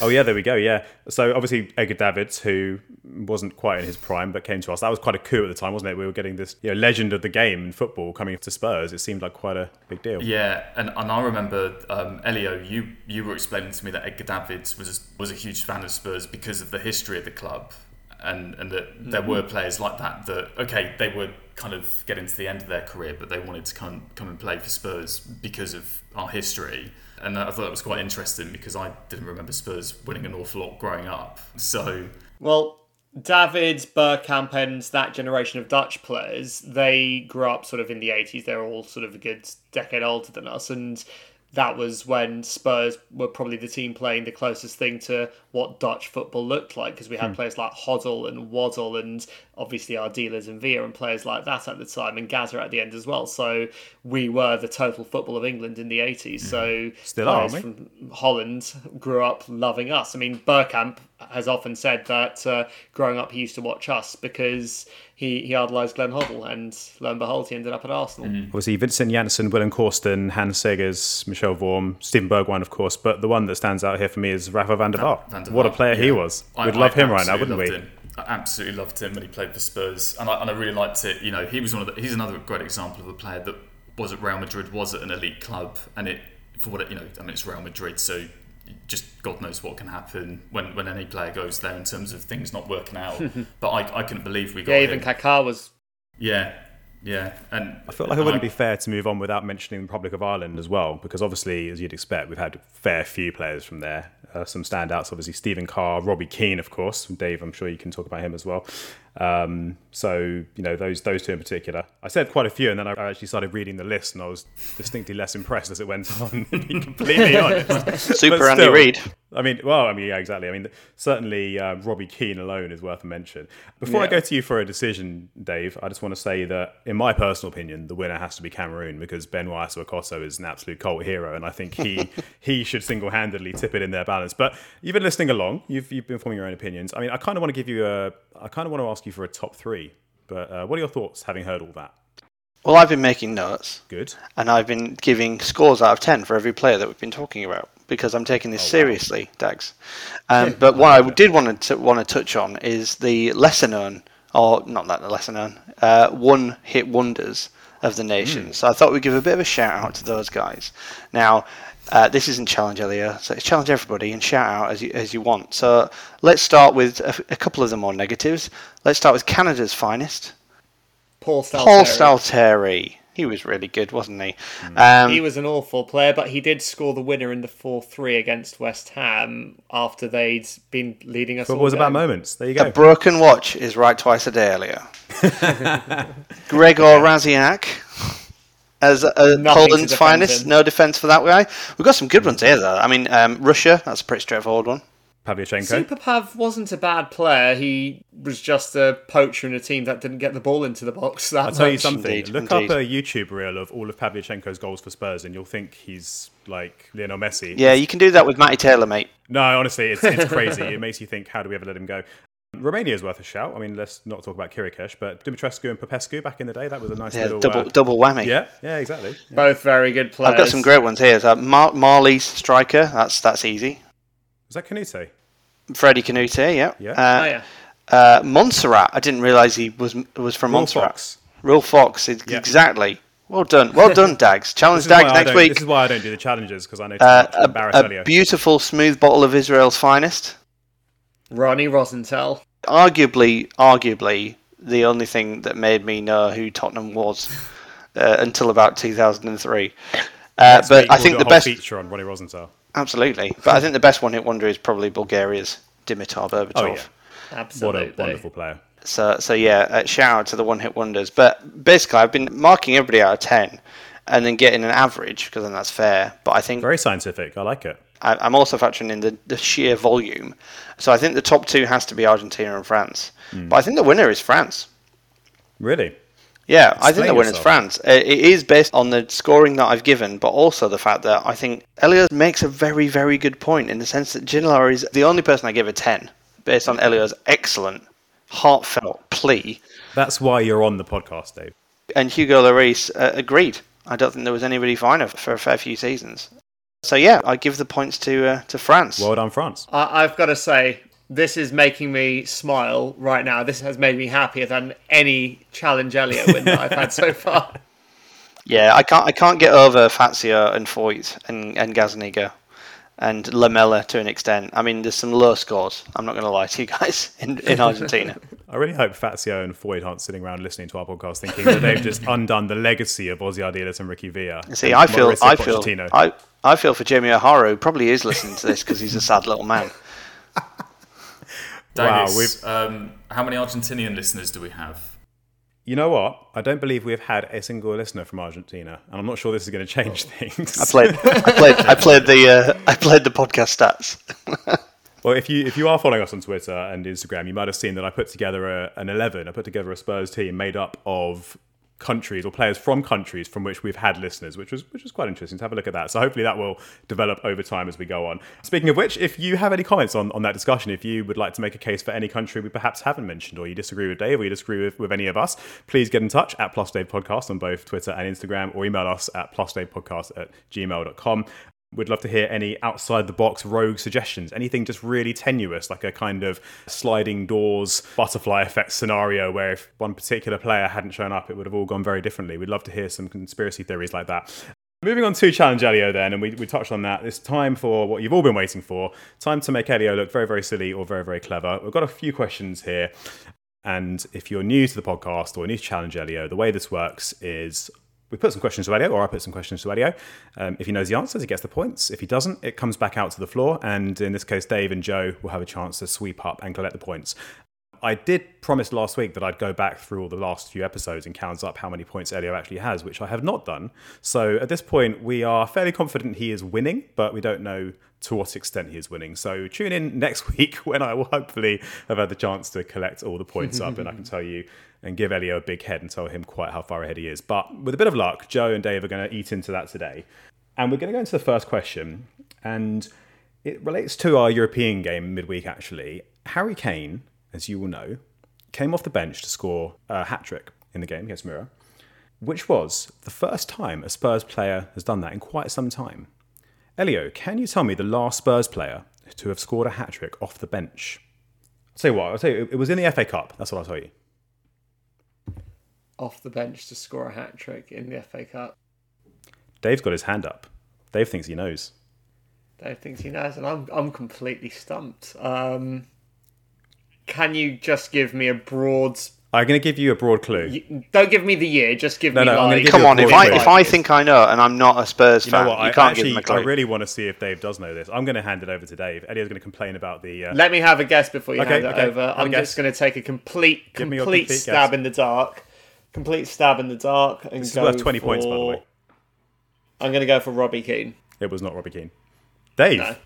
S2: Oh yeah, there we go. Yeah. So obviously Edgar Davids, who wasn't quite in his prime, but came to us. That was quite a coup at the time, wasn't it? We were getting this you know, legend of the game in football coming to Spurs. It seemed like quite a big deal.
S4: Yeah, and, and I remember um, Elio, you you were explaining to me that Edgar Davids was a, was a huge fan of Spurs because of the history of the club, and and that there were players like that that okay they were kind of getting to the end of their career, but they wanted to come come and play for Spurs because of our history. And I thought that was quite interesting because I didn't remember Spurs winning an awful lot growing up. So
S5: Well, Davids, Bergkamp, and that generation of Dutch players, they grew up sort of in the 80s. They're all sort of a good decade older than us. And that was when Spurs were probably the team playing the closest thing to what Dutch football looked like because we had hmm. players like Hoddle and Waddle and obviously Ardiles and Villa and players like that at the time and Gazza at the end as well. So we were the total football of England in the 80s. So
S2: Still
S5: players
S2: aren't
S5: from Holland grew up loving us. I mean, Bergkamp has often said that uh, growing up he used to watch us because he, he idolised Glenn Hoddle, and lo and behold, he ended up at Arsenal.
S2: Obviously Vincent Janssen, Willem Korsten, Hans Segers, Michel Vorm, Steven Bergwijn, of course. But the one that stands out here for me is Rafa van der Vaart.
S4: Van der
S2: What a
S4: Vaart,
S2: player he was. We'd
S4: I
S2: love him right now, wouldn't we?
S4: him. I absolutely loved him when he played for Spurs, and I, and I really liked it. You know, he was one of the, he's another great example of a player that was at Real Madrid, was at an elite club, and it for what it, you know, I mean, it's Real Madrid, so just God knows what can happen when, when any player goes there in terms of things not working out. but I, I couldn't believe we got
S5: Yeah,
S4: him.
S5: even Kaká was.
S4: Yeah, yeah, and
S2: I feel like it wouldn't be fair to move on without mentioning the Republic of Ireland as well, because obviously, as you'd expect, we've had a fair few players from there. Uh, some standouts, obviously, Stephen Carr, Robbie Keane, of course. Dave, I'm sure you can talk about him as well. Um, so, you know, those those two in particular. I said quite a few, and then I actually started reading the list, and I was distinctly less impressed as it went on, to be completely honest.
S3: Super
S2: But
S3: Andy Reid.
S2: I mean, well, I mean, yeah, exactly. I mean, certainly uh, Robbie Keane alone is worth a mention. Before I go to you for a decision, Dave, I just want to say that, in my personal opinion, the winner has to be Cameroon because Benoit Assou-Ekotto is an absolute cult hero, and I think he he should single handedly tip it in their balance. But you've been listening along, you've you've been forming your own opinions. I mean, I kind of want to give you a, I kind of want to ask you for a top three. But uh, what are your thoughts, having heard all that?
S3: Well, I've been making notes,
S2: Good.
S3: and I've been giving scores out of 10 for every player that we've been talking about because I'm taking this seriously, Dags. Um, but what I did want to want to touch on is the lesser known, or not that the lesser known, uh, one hit wonders of the nation. So I thought we'd give a bit of a shout out to those guys. Now, uh, this isn't challenge Elia, so it's challenge everybody and shout out as you as you want. So let's start with a, a couple of the more negatives. Let's start with Canada's finest,
S5: Paul Stalteri.
S3: Paul Stalteri. He was really good, wasn't he? Um,
S5: He was an awful player, but he did score the winner in the 4 3 against West Ham after they'd been leading us
S2: Football
S5: all
S2: was about moments. There you go.
S3: A broken watch is right twice a day Elia. Grzegorz Rasiak as uh,
S5: Nothing to
S3: Poland's finest.
S5: him.
S3: No defence for that guy. We've got some good ones here, though. I mean, um, Russia, that's a pretty straightforward one.
S2: Pavlyuchenko.
S5: Superpav wasn't a bad player. He was just a poacher in a team that didn't get the ball into the box that
S2: I'll tell you something.
S3: Indeed,
S2: Look
S3: indeed.
S2: up a YouTube reel of all of Pavlyuchenko's goals for Spurs, and you'll think he's like Lionel Messi.
S3: Yeah, you can do that with Matty Taylor, mate.
S2: No, honestly, it's, it's crazy. it makes you think, how do we ever let him go? Romania is worth a shout. I mean, let's not talk about Chiricheș, but Dumitrescu and Popescu back in the day, that was a nice
S3: Yeah,
S2: little.
S3: double,
S2: uh,
S3: double whammy.
S2: yeah, yeah, exactly.
S5: Both very good players.
S3: I've got some great ones here. So Mar- Marley's striker, that's that's easy.
S2: Was that Kanouté?
S3: Freddie Kanouté, yeah.
S2: Yeah.
S3: Uh,
S5: Oh, yeah.
S3: uh, Montserrat, I didn't realise he was was from
S2: Will
S3: Montserrat.
S2: Fox.
S3: Ruel Fox, ex-
S2: Yeah.
S3: exactly. Well done, well done, Dags. Challenge
S2: This
S3: Dags next week.
S2: this is why I don't do the challenges because I know too
S3: Uh,
S2: much. Embarrass
S3: a,
S2: Elio.
S3: a beautiful, smooth bottle of Israel's finest.
S5: Ronnie Rosenthal.
S3: Arguably, arguably, the only thing that made me know who Tottenham was uh, until about 2003. Uh, but
S2: week
S3: I
S2: we'll
S3: think the best,
S2: feature on Ronnie Rosenthal.
S3: absolutely. But I think the best one-hit wonder is probably Bulgaria's Dimitar Berbatov.
S2: Oh, yeah.
S5: Absolutely, What
S2: a wonderful player.
S3: So, so yeah, uh, shout out to the one-hit wonders. But basically, I've been marking everybody out of ten, and then getting an average because then that's fair. But I think
S2: Very scientific. I like it.
S3: I, I'm also factoring in the, the sheer volume. So I think the top two has to be Argentina and France. But I think the winner is France.
S2: Really?
S3: Yeah, I think the winner
S2: is
S3: France. It is based on the scoring that I've given, but also the fact that I think Elios makes a very, very good point in the sense that Ginola is the only person I give a 10 based on Elios' excellent, heartfelt plea.
S2: That's why you're on the podcast, Dave.
S3: And Hugo Lloris uh, agreed. I don't think there was anybody finer for a fair few seasons. So yeah, I give the points to uh, to France.
S2: Well done, France.
S5: I- I've got to say, this is making me smile right now. This has made me happier than any Challenge Elliot win that I've had so far.
S3: Yeah, I can't I can't get over Fazio and Foyth and and Gazzaniga and Lamela to an extent. I mean, there's some low scores. I'm not going to lie to you guys in, in Argentina.
S2: I really hope Fazio and Foyth aren't sitting around listening to our podcast thinking that they've just undone the legacy of Ozzy Ardiles and Ricky Villa.
S3: See, I feel I feel I, I feel for Jamie O'Hara, who probably is listening to this because he's a sad little man.
S2: Wow, we've-
S4: um, how many Argentinian listeners do we have?
S2: You know what? I don't believe we've had a single listener from Argentina, and I'm not sure this is going to change things.
S3: I played I played I played the uh, I played the podcast stats.
S2: Well, if you if you are following us on Twitter and Instagram, you might have seen that I put together a, an eleven. I put together a Spurs team made up of countries or players from countries from which we've had listeners, which was which was quite interesting to have a look at that. So hopefully that will develop over time as we go on. Speaking of which, if you have any comments on, on that discussion, if you would like to make a case for any country we perhaps haven't mentioned, or you disagree with Dave, or you disagree with, with any of us, please get in touch at Plus Dave Podcast on both Twitter and Instagram, or email us at plusdavepodcast at gmail.com. We'd love to hear any outside the box rogue suggestions. Anything just really tenuous, like a kind of sliding doors butterfly effect scenario where if one particular player hadn't shown up, it would have all gone very differently. We'd love to hear some conspiracy theories like that. Moving on to Challenge Elio then, and we, we touched on that. It's time for what you've all been waiting for. Time to make Elio look very, very silly or very, very clever. We've got a few questions here. And if you're new to the podcast or new to Challenge Elio, the way this works is we put some questions to Elio, or I put some questions to Elio. Um, if he knows the answers, he gets the points. If he doesn't, it comes back out to the floor. And in this case, Dave and Joe will have a chance to sweep up and collect the points. I did promise last week that I'd go back through all the last few episodes and count up how many points Elio actually has, which I have not done. So at this point, we are fairly confident he is winning, but we don't know to what extent he is winning. So tune in next week when I will hopefully have had the chance to collect all the points up and I can tell you and give Elio a big head and tell him quite how far ahead he is. But with a bit of luck, Joe and Dave are going to eat into that today. And we're going to go into the first question. And it relates to our European game midweek, actually. Harry Kane, as you will know, came off the bench to score a hat trick in the game against Mura, which was the first time a Spurs player has done that in quite some time. Elio, can you tell me the last Spurs player to have scored a hat trick off the bench? I'll tell you what, I'll tell you, it was in the FA Cup. That's what I'll tell you.
S5: Off the bench to score a hat trick in the FA Cup.
S2: Dave's got his hand up. Dave thinks he knows.
S5: Dave thinks he knows, and I'm I'm completely stumped. Um, can you just give me a broad?
S2: I'm going to give you a broad clue.
S5: y- Don't give me the year. Just give
S2: No,
S5: me
S2: no, I'm
S5: like.
S2: give
S3: Come on, if I
S2: clue.
S3: if I think I know and I'm not a Spurs
S2: You
S3: fan,
S2: what?
S3: you
S2: I
S3: can't
S2: actually,
S3: give them a
S2: I
S3: clue.
S2: really want to see if Dave does know this. I'm going to hand it over to Dave. Elio's going to complain about the. Uh,
S5: Let me have a guess before you
S2: Okay,
S5: hand it
S2: okay,
S5: over.
S2: have a
S5: I'm just going to take a complete,
S2: Give me your
S5: complete
S2: complete
S5: stab
S2: guess.
S5: in the dark, complete stab in the dark, and
S2: this is
S5: go
S2: worth 20 points, by the
S5: for-
S2: way.
S5: I'm going to go for Robbie Keane.
S2: It was not Robbie Keane. Dave,
S5: No.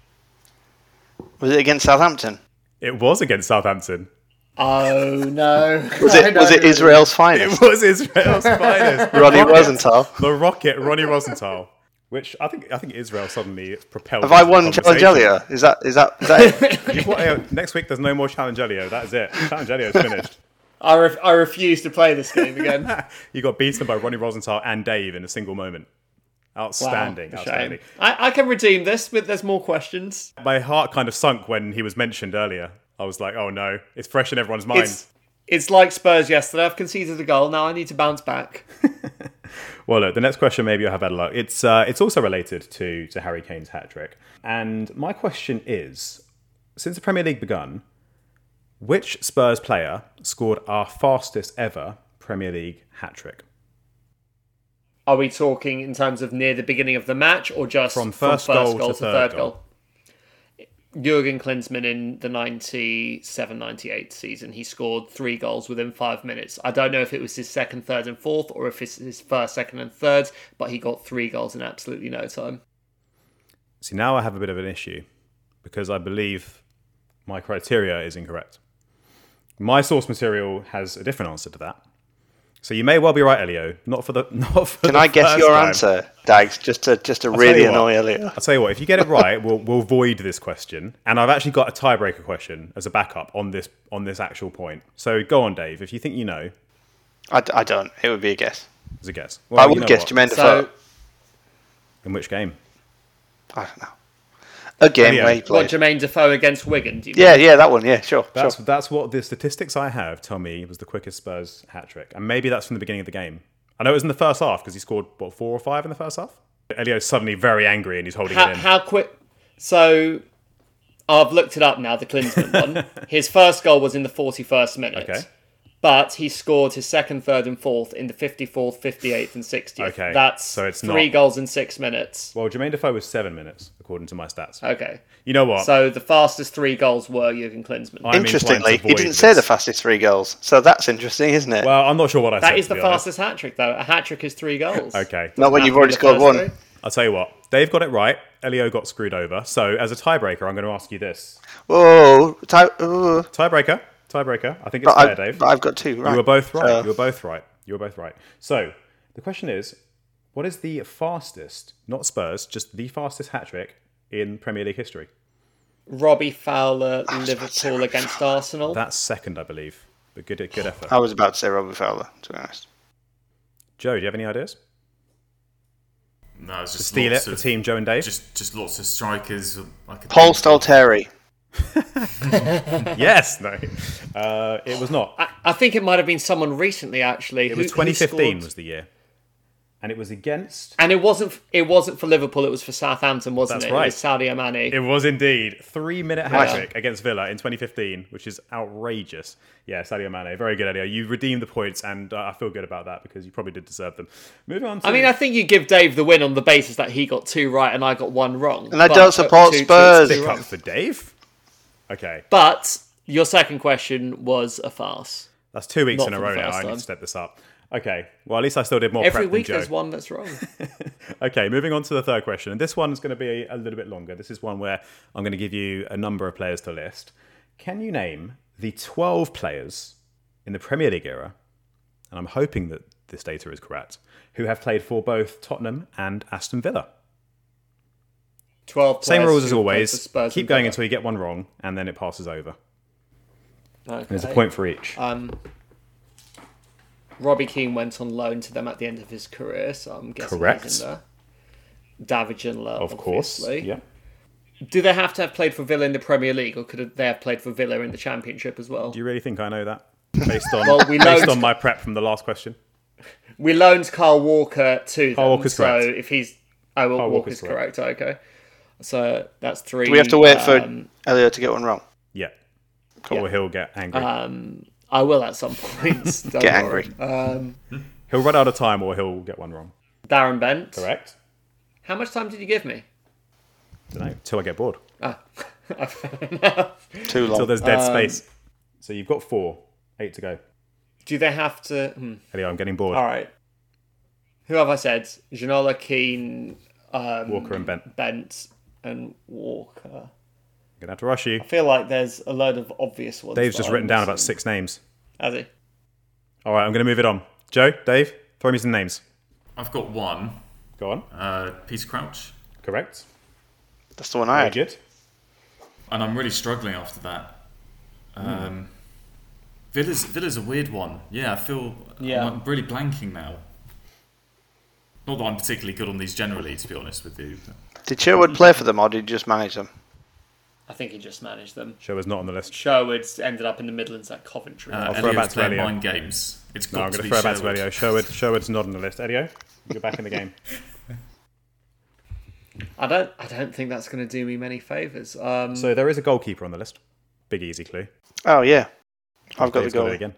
S3: Was it against Southampton?
S2: it was against Southampton.
S5: Oh no!
S3: Was it was it Israel's finest?
S2: It was Israel's finest.
S3: Ronnie
S2: Rocket-
S3: Rosenthal.
S2: The Rocket, Ronnie Rosenthal. Which I think I think Israel suddenly propelled.
S3: Have I won Challenge
S2: conversation.
S3: Is that is that, is that it?
S2: You've got- uh, next week there's no more Challenge Elio. That is it. Challenge Elio's finished.
S5: I, ref- I refuse to play this game again.
S2: you got beaten by Ronnie Rosenthal and Dave in a single moment. Outstanding.
S5: Wow,
S2: outstanding.
S5: shame. I, I can redeem this, but there's more questions.
S2: My heart kind of sunk when he was mentioned earlier. I was like, oh no, it's fresh in everyone's mind.
S5: It's it's like Spurs yesterday. I've conceded a goal. Now I need to bounce back.
S2: Well, look, the next question maybe you'll have better luck. It's uh, it's also related to to Harry Kane's hat trick, and my question is: since the Premier League begun, which Spurs player scored our fastest ever Premier League hat trick?
S5: Are we talking in terms of near the beginning of the match or just
S2: From first goal to third
S5: third
S2: goal?
S5: goal? Jurgen Klinsmann in the 97-98 season, he scored three goals within five minutes. I don't know if it was his second, third, and fourth, or if it's his first, second, and third, but he got three goals in absolutely no time.
S2: See, now I have a bit of an issue because I believe my criteria is incorrect. My source material has a different answer to that. So you may well be right, Elio. Not for the not for.
S3: Can I guess your
S2: time.
S3: answer, Dags? Just to just to
S2: tell
S3: really
S2: what.
S3: annoy Elio.
S2: I'll tell you what, if you get it right, we'll, we'll void this question. And I've actually got a tiebreaker question as a backup on this on this actual point. So go on, Dave. If you think you know,
S3: I, d- I don't. It would be a guess.
S2: It's a guess.
S3: I
S2: Well,
S3: would
S2: you know
S3: guess? Jermaine
S5: So,
S2: In which game?
S3: I don't know. A game oh,
S2: Elio.
S3: where he
S5: what,
S3: played.
S5: Jermaine Defoe against Wigan? Do you
S3: Yeah, yeah, that one. Yeah, sure,
S2: That's
S3: sure.
S2: that's what the statistics I have tell me was the quickest Spurs hat trick, and maybe that's from the beginning of the game. I know it was in the first half because he scored what four or five in the first half. Elio's suddenly very angry and he's holding
S5: how,
S2: it in.
S5: how quick? So I've looked it up now. The Klinsmann one. His first goal was in the forty-first minute.
S2: Okay.
S5: But he scored his second, third, and fourth in the fifty-fourth, fifty-eighth, and sixtieth.
S2: Okay,
S5: That's
S2: so it's
S5: three
S2: not-
S5: goals in six minutes.
S2: well, Jermaine Defoe was seven minutes according to my stats.
S5: Okay.
S2: You know what?
S5: So the fastest three goals were Jurgen Klinsmann.
S2: I'm
S3: Interestingly,
S2: to
S3: he didn't say the fastest three goals, so that's interesting, isn't it?
S2: Well, I'm not sure what I said.
S5: that is the fastest hat trick, though. A hat trick is three goals.
S2: Okay.
S3: Not when you've already scored one.
S5: three.
S2: I'll tell you what. Dave got it right. Elio got screwed over. So, as a tiebreaker, I'm going to ask you this:
S3: Whoa, tie, ooh.
S2: tiebreaker, tiebreaker. I think it's
S3: But,
S2: fair,
S3: I,
S2: Dave.
S3: but I've got two. Right.
S2: You were both right.
S3: So-
S2: you were both right. You were both right. So, the question is: What is the fastest, not Spurs, just the fastest hat trick in Premier League history?
S5: Robbie Fowler,
S3: was about to say
S5: Liverpool
S3: Robbie
S5: against Arsenal.
S2: That's second, I believe. But good, good effort.
S3: I was about to say Robert Fowler, to be honest.
S2: Joe, do you have any ideas?
S4: No, it's just
S2: Steal it
S4: lots
S2: for
S4: of,
S2: Team Joe and Dave.
S4: Just just lots of strikers. I could
S3: Paul
S4: think.
S3: Stalteri.
S2: yes, no, uh, it was not.
S5: I, I think it might have been someone recently, actually.
S2: It was 2015 was the year, and it was against.
S5: And it wasn't it wasn't for Liverpool, it was for Southampton, wasn't
S2: That's
S5: it?
S2: right.
S5: It was Sadio Mane.
S2: It was indeed three minute hat trick against Villa in 2015, which is outrageous. Yeah, Sadio Mane, very good, Eddie. You redeemed the points, and uh, I feel good about that because you probably did deserve them. Moving on. To,
S5: I mean, I think you give Dave the win on the basis that he got two right and I got one wrong.
S3: And I don't support
S5: two- two-
S3: Spurs.
S5: two
S2: pick up for Dave. Okay,
S5: But your second question was a farce.
S2: that's two weeks
S5: Not
S2: in a row now. I need to step this up. Okay, well at least I still did more
S5: Every
S2: prep
S5: week there's one that's wrong.
S2: Okay, moving on to the third question. And this one's going to be a little bit longer. This is one where I'm going to give you a number of players to list. Can you name the 12 players in the Premier League era, and I'm hoping that this data is correct, who have played for both Tottenham and Aston Villa?
S5: 12
S2: Same rules as
S5: who played for
S2: always. Keep going until you get one wrong, and then it passes over.
S5: Okay.
S2: There's a point for each.
S5: Um, Robbie Keane went on loan to them at the end of his career, so I'm guessing
S2: Correct.
S5: he's in there. David Ginola,
S2: of course.
S5: obviously.
S2: Yeah.
S5: Do they have to have played for Villa in the Premier League, or could they have played for Villa in the Championship as well?
S2: Do you really think I know that? Based on,
S5: Well, we
S2: based on my prep from the last question?
S5: We loaned Carl Walker to them,
S2: Carl Walker's
S5: so
S2: correct.
S5: if he's oh, well,
S2: Carl
S5: Walker's,
S2: Walker's correct.
S5: correct. Okay, so that's three.
S3: Do we have to wait for
S5: um,
S3: Elliot to get one wrong?
S2: Yeah. Or he'll get angry.
S5: Um, I will at some point. don't
S3: Get
S5: worry.
S3: angry.
S5: Um,
S2: he'll run out of time or he'll get one wrong.
S5: Darren Bent.
S2: Correct?
S5: How much time did you give me?
S2: don't know. Till I get bored.
S5: Ah.
S3: Too long.
S2: Till there's dead
S5: Um,
S2: space. So you've got four. Eight to go.
S5: Do they have to? Hmm.
S2: Anyway, I'm getting bored.
S5: All right. Who have I said? Ginola, Keane, um,
S2: Walker and Bent.
S5: Bent, and Walker.
S2: I'm gonna have to rush you.
S5: I feel like there's a load of obvious ones.
S2: Dave's just
S5: I'm
S2: written down about six names.
S5: Has he?
S2: All right, I'm gonna move it on. Joe, Dave, throw me some names.
S4: I've got one.
S2: Go on.
S4: Uh, Peter Crouch.
S2: Correct.
S3: That's the one I
S2: Very
S3: had.
S2: good.
S4: and I'm really struggling after that. Um, Villa's Villa's a weird one. Yeah, I feel
S5: Yeah.
S4: I'm really blanking now. Not that I'm particularly good on these generally, to be honest with you. but-
S3: Did Sherwood play for them or did he just manage them?
S5: I think he just managed them.
S2: Sherwood's not on the list.
S5: Sherwood's ended up in the Midlands at Coventry.
S4: Uh,
S2: throw it back to
S4: playing
S2: Elio.
S4: mind games. It's got
S2: No, I'm gonna throw it back to
S4: Sherwood.
S2: Elio. Sherwood, Sherwood's not on the list. Elio, you're back in the game.
S5: I don't. I don't think that's going to do me many favors. Um,
S2: So there is a goalkeeper on the list. Big easy clue.
S3: Oh, yeah. I've got the
S2: Dave's
S3: goal.
S2: again.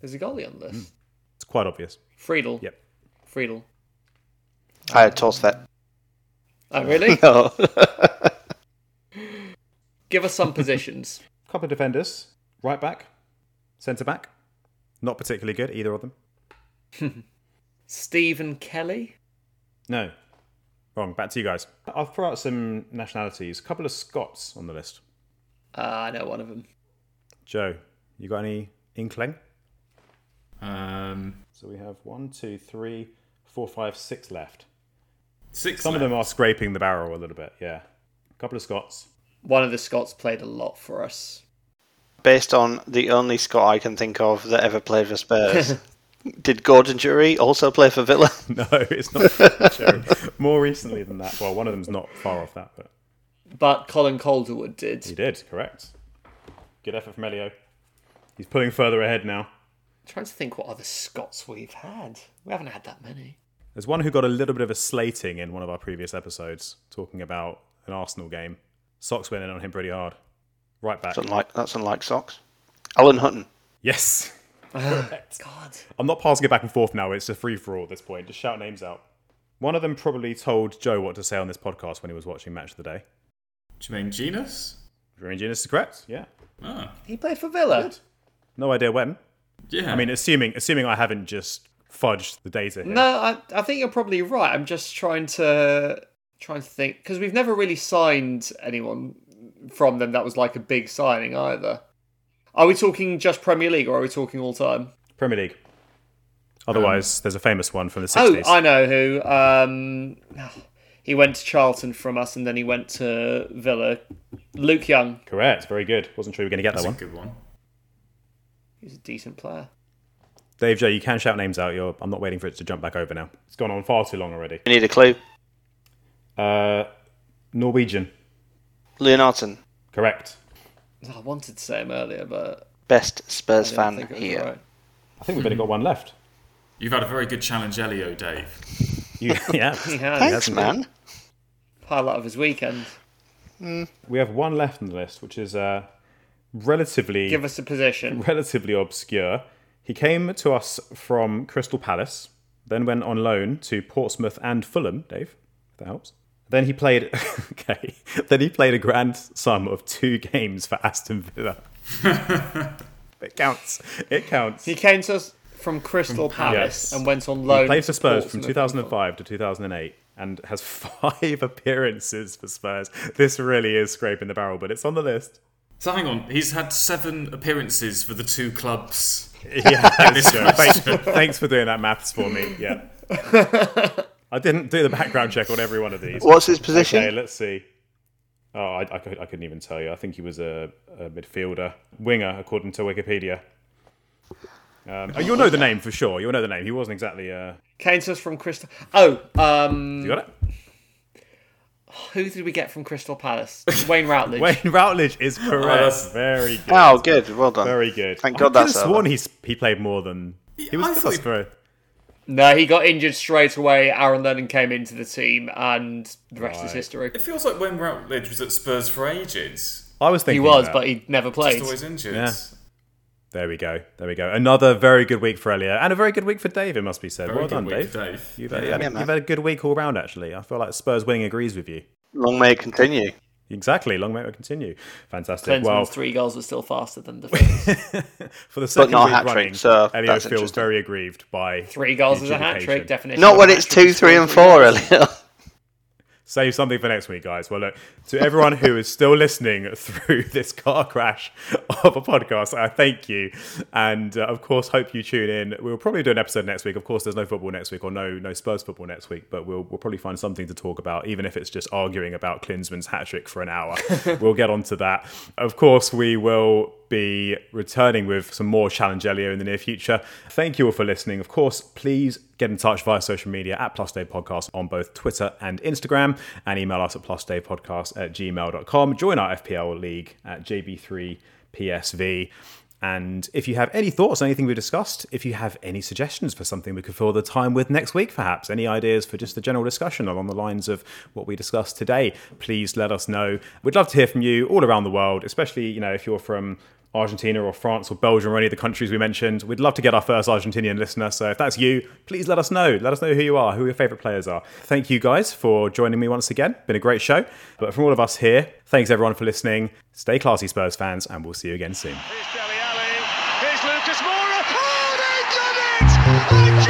S5: there's a goalie on the this.
S2: It's quite obvious.
S5: Friedel.
S2: Yep.
S5: Friedel.
S3: I had Thorstvedt.
S5: Oh, really?
S3: No.
S5: Give us some positions.
S2: couple of defenders. Right back, centre back. Not particularly good, either of them.
S5: Stephen Kelly.
S2: No. Wrong. Back to you guys. I'll throw out some nationalities. A couple of Scots on the list.
S5: Uh, I know one of them.
S2: Joe, you got any inkling?
S4: Um,
S2: So we have one, two, three, four, five, six left.
S4: Six.
S2: Some of them are scraping the barrel a little bit, yeah. A couple of Scots.
S5: One of the Scots played a lot for us.
S3: Based on the only Scot I can think of that ever played for Spurs. did Gordon Durie also play for Villa?
S2: No, it's not Joe. More recently than that. Well, one of them's not far off that, but
S5: But Colin Calderwood did.
S2: he did, correct. Good effort from Elio. He's pulling further ahead now.
S5: trying to think what other Scots we've had. We haven't had that many.
S2: There's one who got a little bit of a slating in one of our previous episodes, talking about an Arsenal game. Socks went in on him pretty hard. Right back.
S3: That's unlike, that's unlike socks. Alan Hutton.
S2: Yes. Correct.
S5: God.
S2: I'm not passing it back and forth now. It's a free for all at this point. Just shout names out. One of them probably told Joe what to say on this podcast when he was watching Match of the Day.
S4: Do you mean Jenas?
S2: Jermaine Jenas is correct. Yeah.
S4: Ah,
S5: He played for Villa.
S2: No idea when.
S4: yeah.
S2: I mean, assuming assuming I haven't just fudged the data here.
S5: No, I, I think you're probably right. I'm just trying to trying to think because we've never really signed anyone from them that was like a big signing either. Are we talking just Premier League or are we talking all time?
S2: Premier League. Otherwise, there's a famous one from the
S5: Oh, I know who. Um, he went to Charlton from us, and then he went to Villa. Luke Young.
S2: Correct. Very good. Wasn't sure we were going to get
S4: that's
S2: that
S4: a
S2: one.
S4: good one.
S5: He's a decent player.
S2: Dave, Joe, you can shout names out. You're, I'm not waiting for it to jump back over now. It's gone on far too long already.
S3: You need a clue.
S2: Uh, Norwegian.
S3: Leonhardsen.
S2: Correct.
S5: I wanted to say him earlier, but
S3: Best Spurs fan
S5: think
S3: here.
S5: right.
S2: I think we've only got one left.
S4: You've had a very good challenge, Elio, Dave.
S2: You, yeah.
S5: He has.
S3: Thanks, man.
S5: Highlight of his weekend.
S2: We have one left on the list, which is uh, relatively
S5: Give us a position.
S2: relatively obscure. He came to us from Crystal Palace, then went on loan to Portsmouth and Fulham. Dave, if that helps. Then he played. okay. Then he played a grand sum of two games for Aston Villa. it counts. It counts.
S5: He came to us from Crystal Palace
S2: Yes.
S5: and went on loan.
S2: played for
S5: to
S2: Spurs from 2005 to 2008 and has five appearances for Spurs. This really is scraping the barrel, but it's on the list.
S4: So hang on, he's had seven appearances for the two clubs.
S2: Yeah, that's good. thanks, thanks for doing that maths for me. Yeah. I didn't do the background check on every one of these.
S3: What's his position?
S2: Okay, let's see. Oh, I, I, could, I couldn't even tell you. I think he was a, a midfielder, winger, according to Wikipedia. Um, oh, you'll know the name for sure. You'll know the name. He wasn't exactly. Uh,
S5: Came to us from Crystal. Oh, um,
S2: you got it?
S5: Who did we get from Crystal Palace? Wayne Routledge.
S2: Wayne Routledge is oh, correct.
S4: that's-
S2: Very good.
S3: Oh, good. Well done.
S2: Very good.
S3: Thank God
S2: could have
S3: that's over.
S2: sworn he's, he played more than. He was
S4: I
S2: with us for.
S5: No, he got injured straight away. Aaron Lennon came into the team, and the rest is history.
S4: It feels like Wayne Routledge was at Spurs for ages.
S2: I was thinking He
S5: was,
S2: that.
S5: but he never played.
S4: Just always injured.
S2: Yeah. There we go. There we go. Another very good week for Elliot, and a very good week for Dave. It must be said.
S4: Very
S2: well
S4: good
S2: done,
S4: week
S2: Dave.
S4: Dave.
S2: You've, had,
S4: Yeah.
S2: you had-
S3: Yeah, man.
S2: you've had a good week all round. Actually, I feel like Spurs winning agrees with you.
S3: Long may it continue.
S2: Exactly. Long may it continue. Fantastic.
S5: Klinsmann's
S2: well,
S5: three goals were still faster than the
S2: for the second
S3: not a
S2: week
S3: hat-trick,
S2: running,
S3: so
S2: Elliot feels very aggrieved by
S5: three goals
S2: the
S5: is a hat trick definition.
S3: Not when it's two, three, and four. Elliot.
S2: Save something for next week, guys. Well, look, to everyone who is still listening through this car crash of a podcast, I thank you. And uh, of course, hope you tune in. We'll probably do an episode next week. Of course, there's no football next week or no no Spurs football next week, but we'll, we'll probably find something to talk about, even if it's just arguing about Klinsmann's hat trick for an hour. we'll get onto that. Of course, we will be returning with some more Challenge Elio in the near future. Thank you all for listening. Of course, please get in touch via social media at Plus Dave Podcast on both Twitter and Instagram and email us at plusdavepodcast at gmail.com. Join our FPL league at JB3PSV. And if you have any thoughts on anything we discussed, if you have any suggestions for something we could fill the time with next week, perhaps any ideas for just a general discussion along the lines of what we discussed today, please let us know. We'd love to hear from you all around the world, especially you know if you're from Argentina or France or Belgium or any of the countries we mentioned. We'd love to get our first Argentinian listener. So if that's you, please let us know. Let us know who you are, who your favourite players are. Thank you guys for joining me once again. Been a great show. But from all of us here, thanks everyone for listening. Stay classy, Spurs fans, and we'll see you again soon.
S1: Oh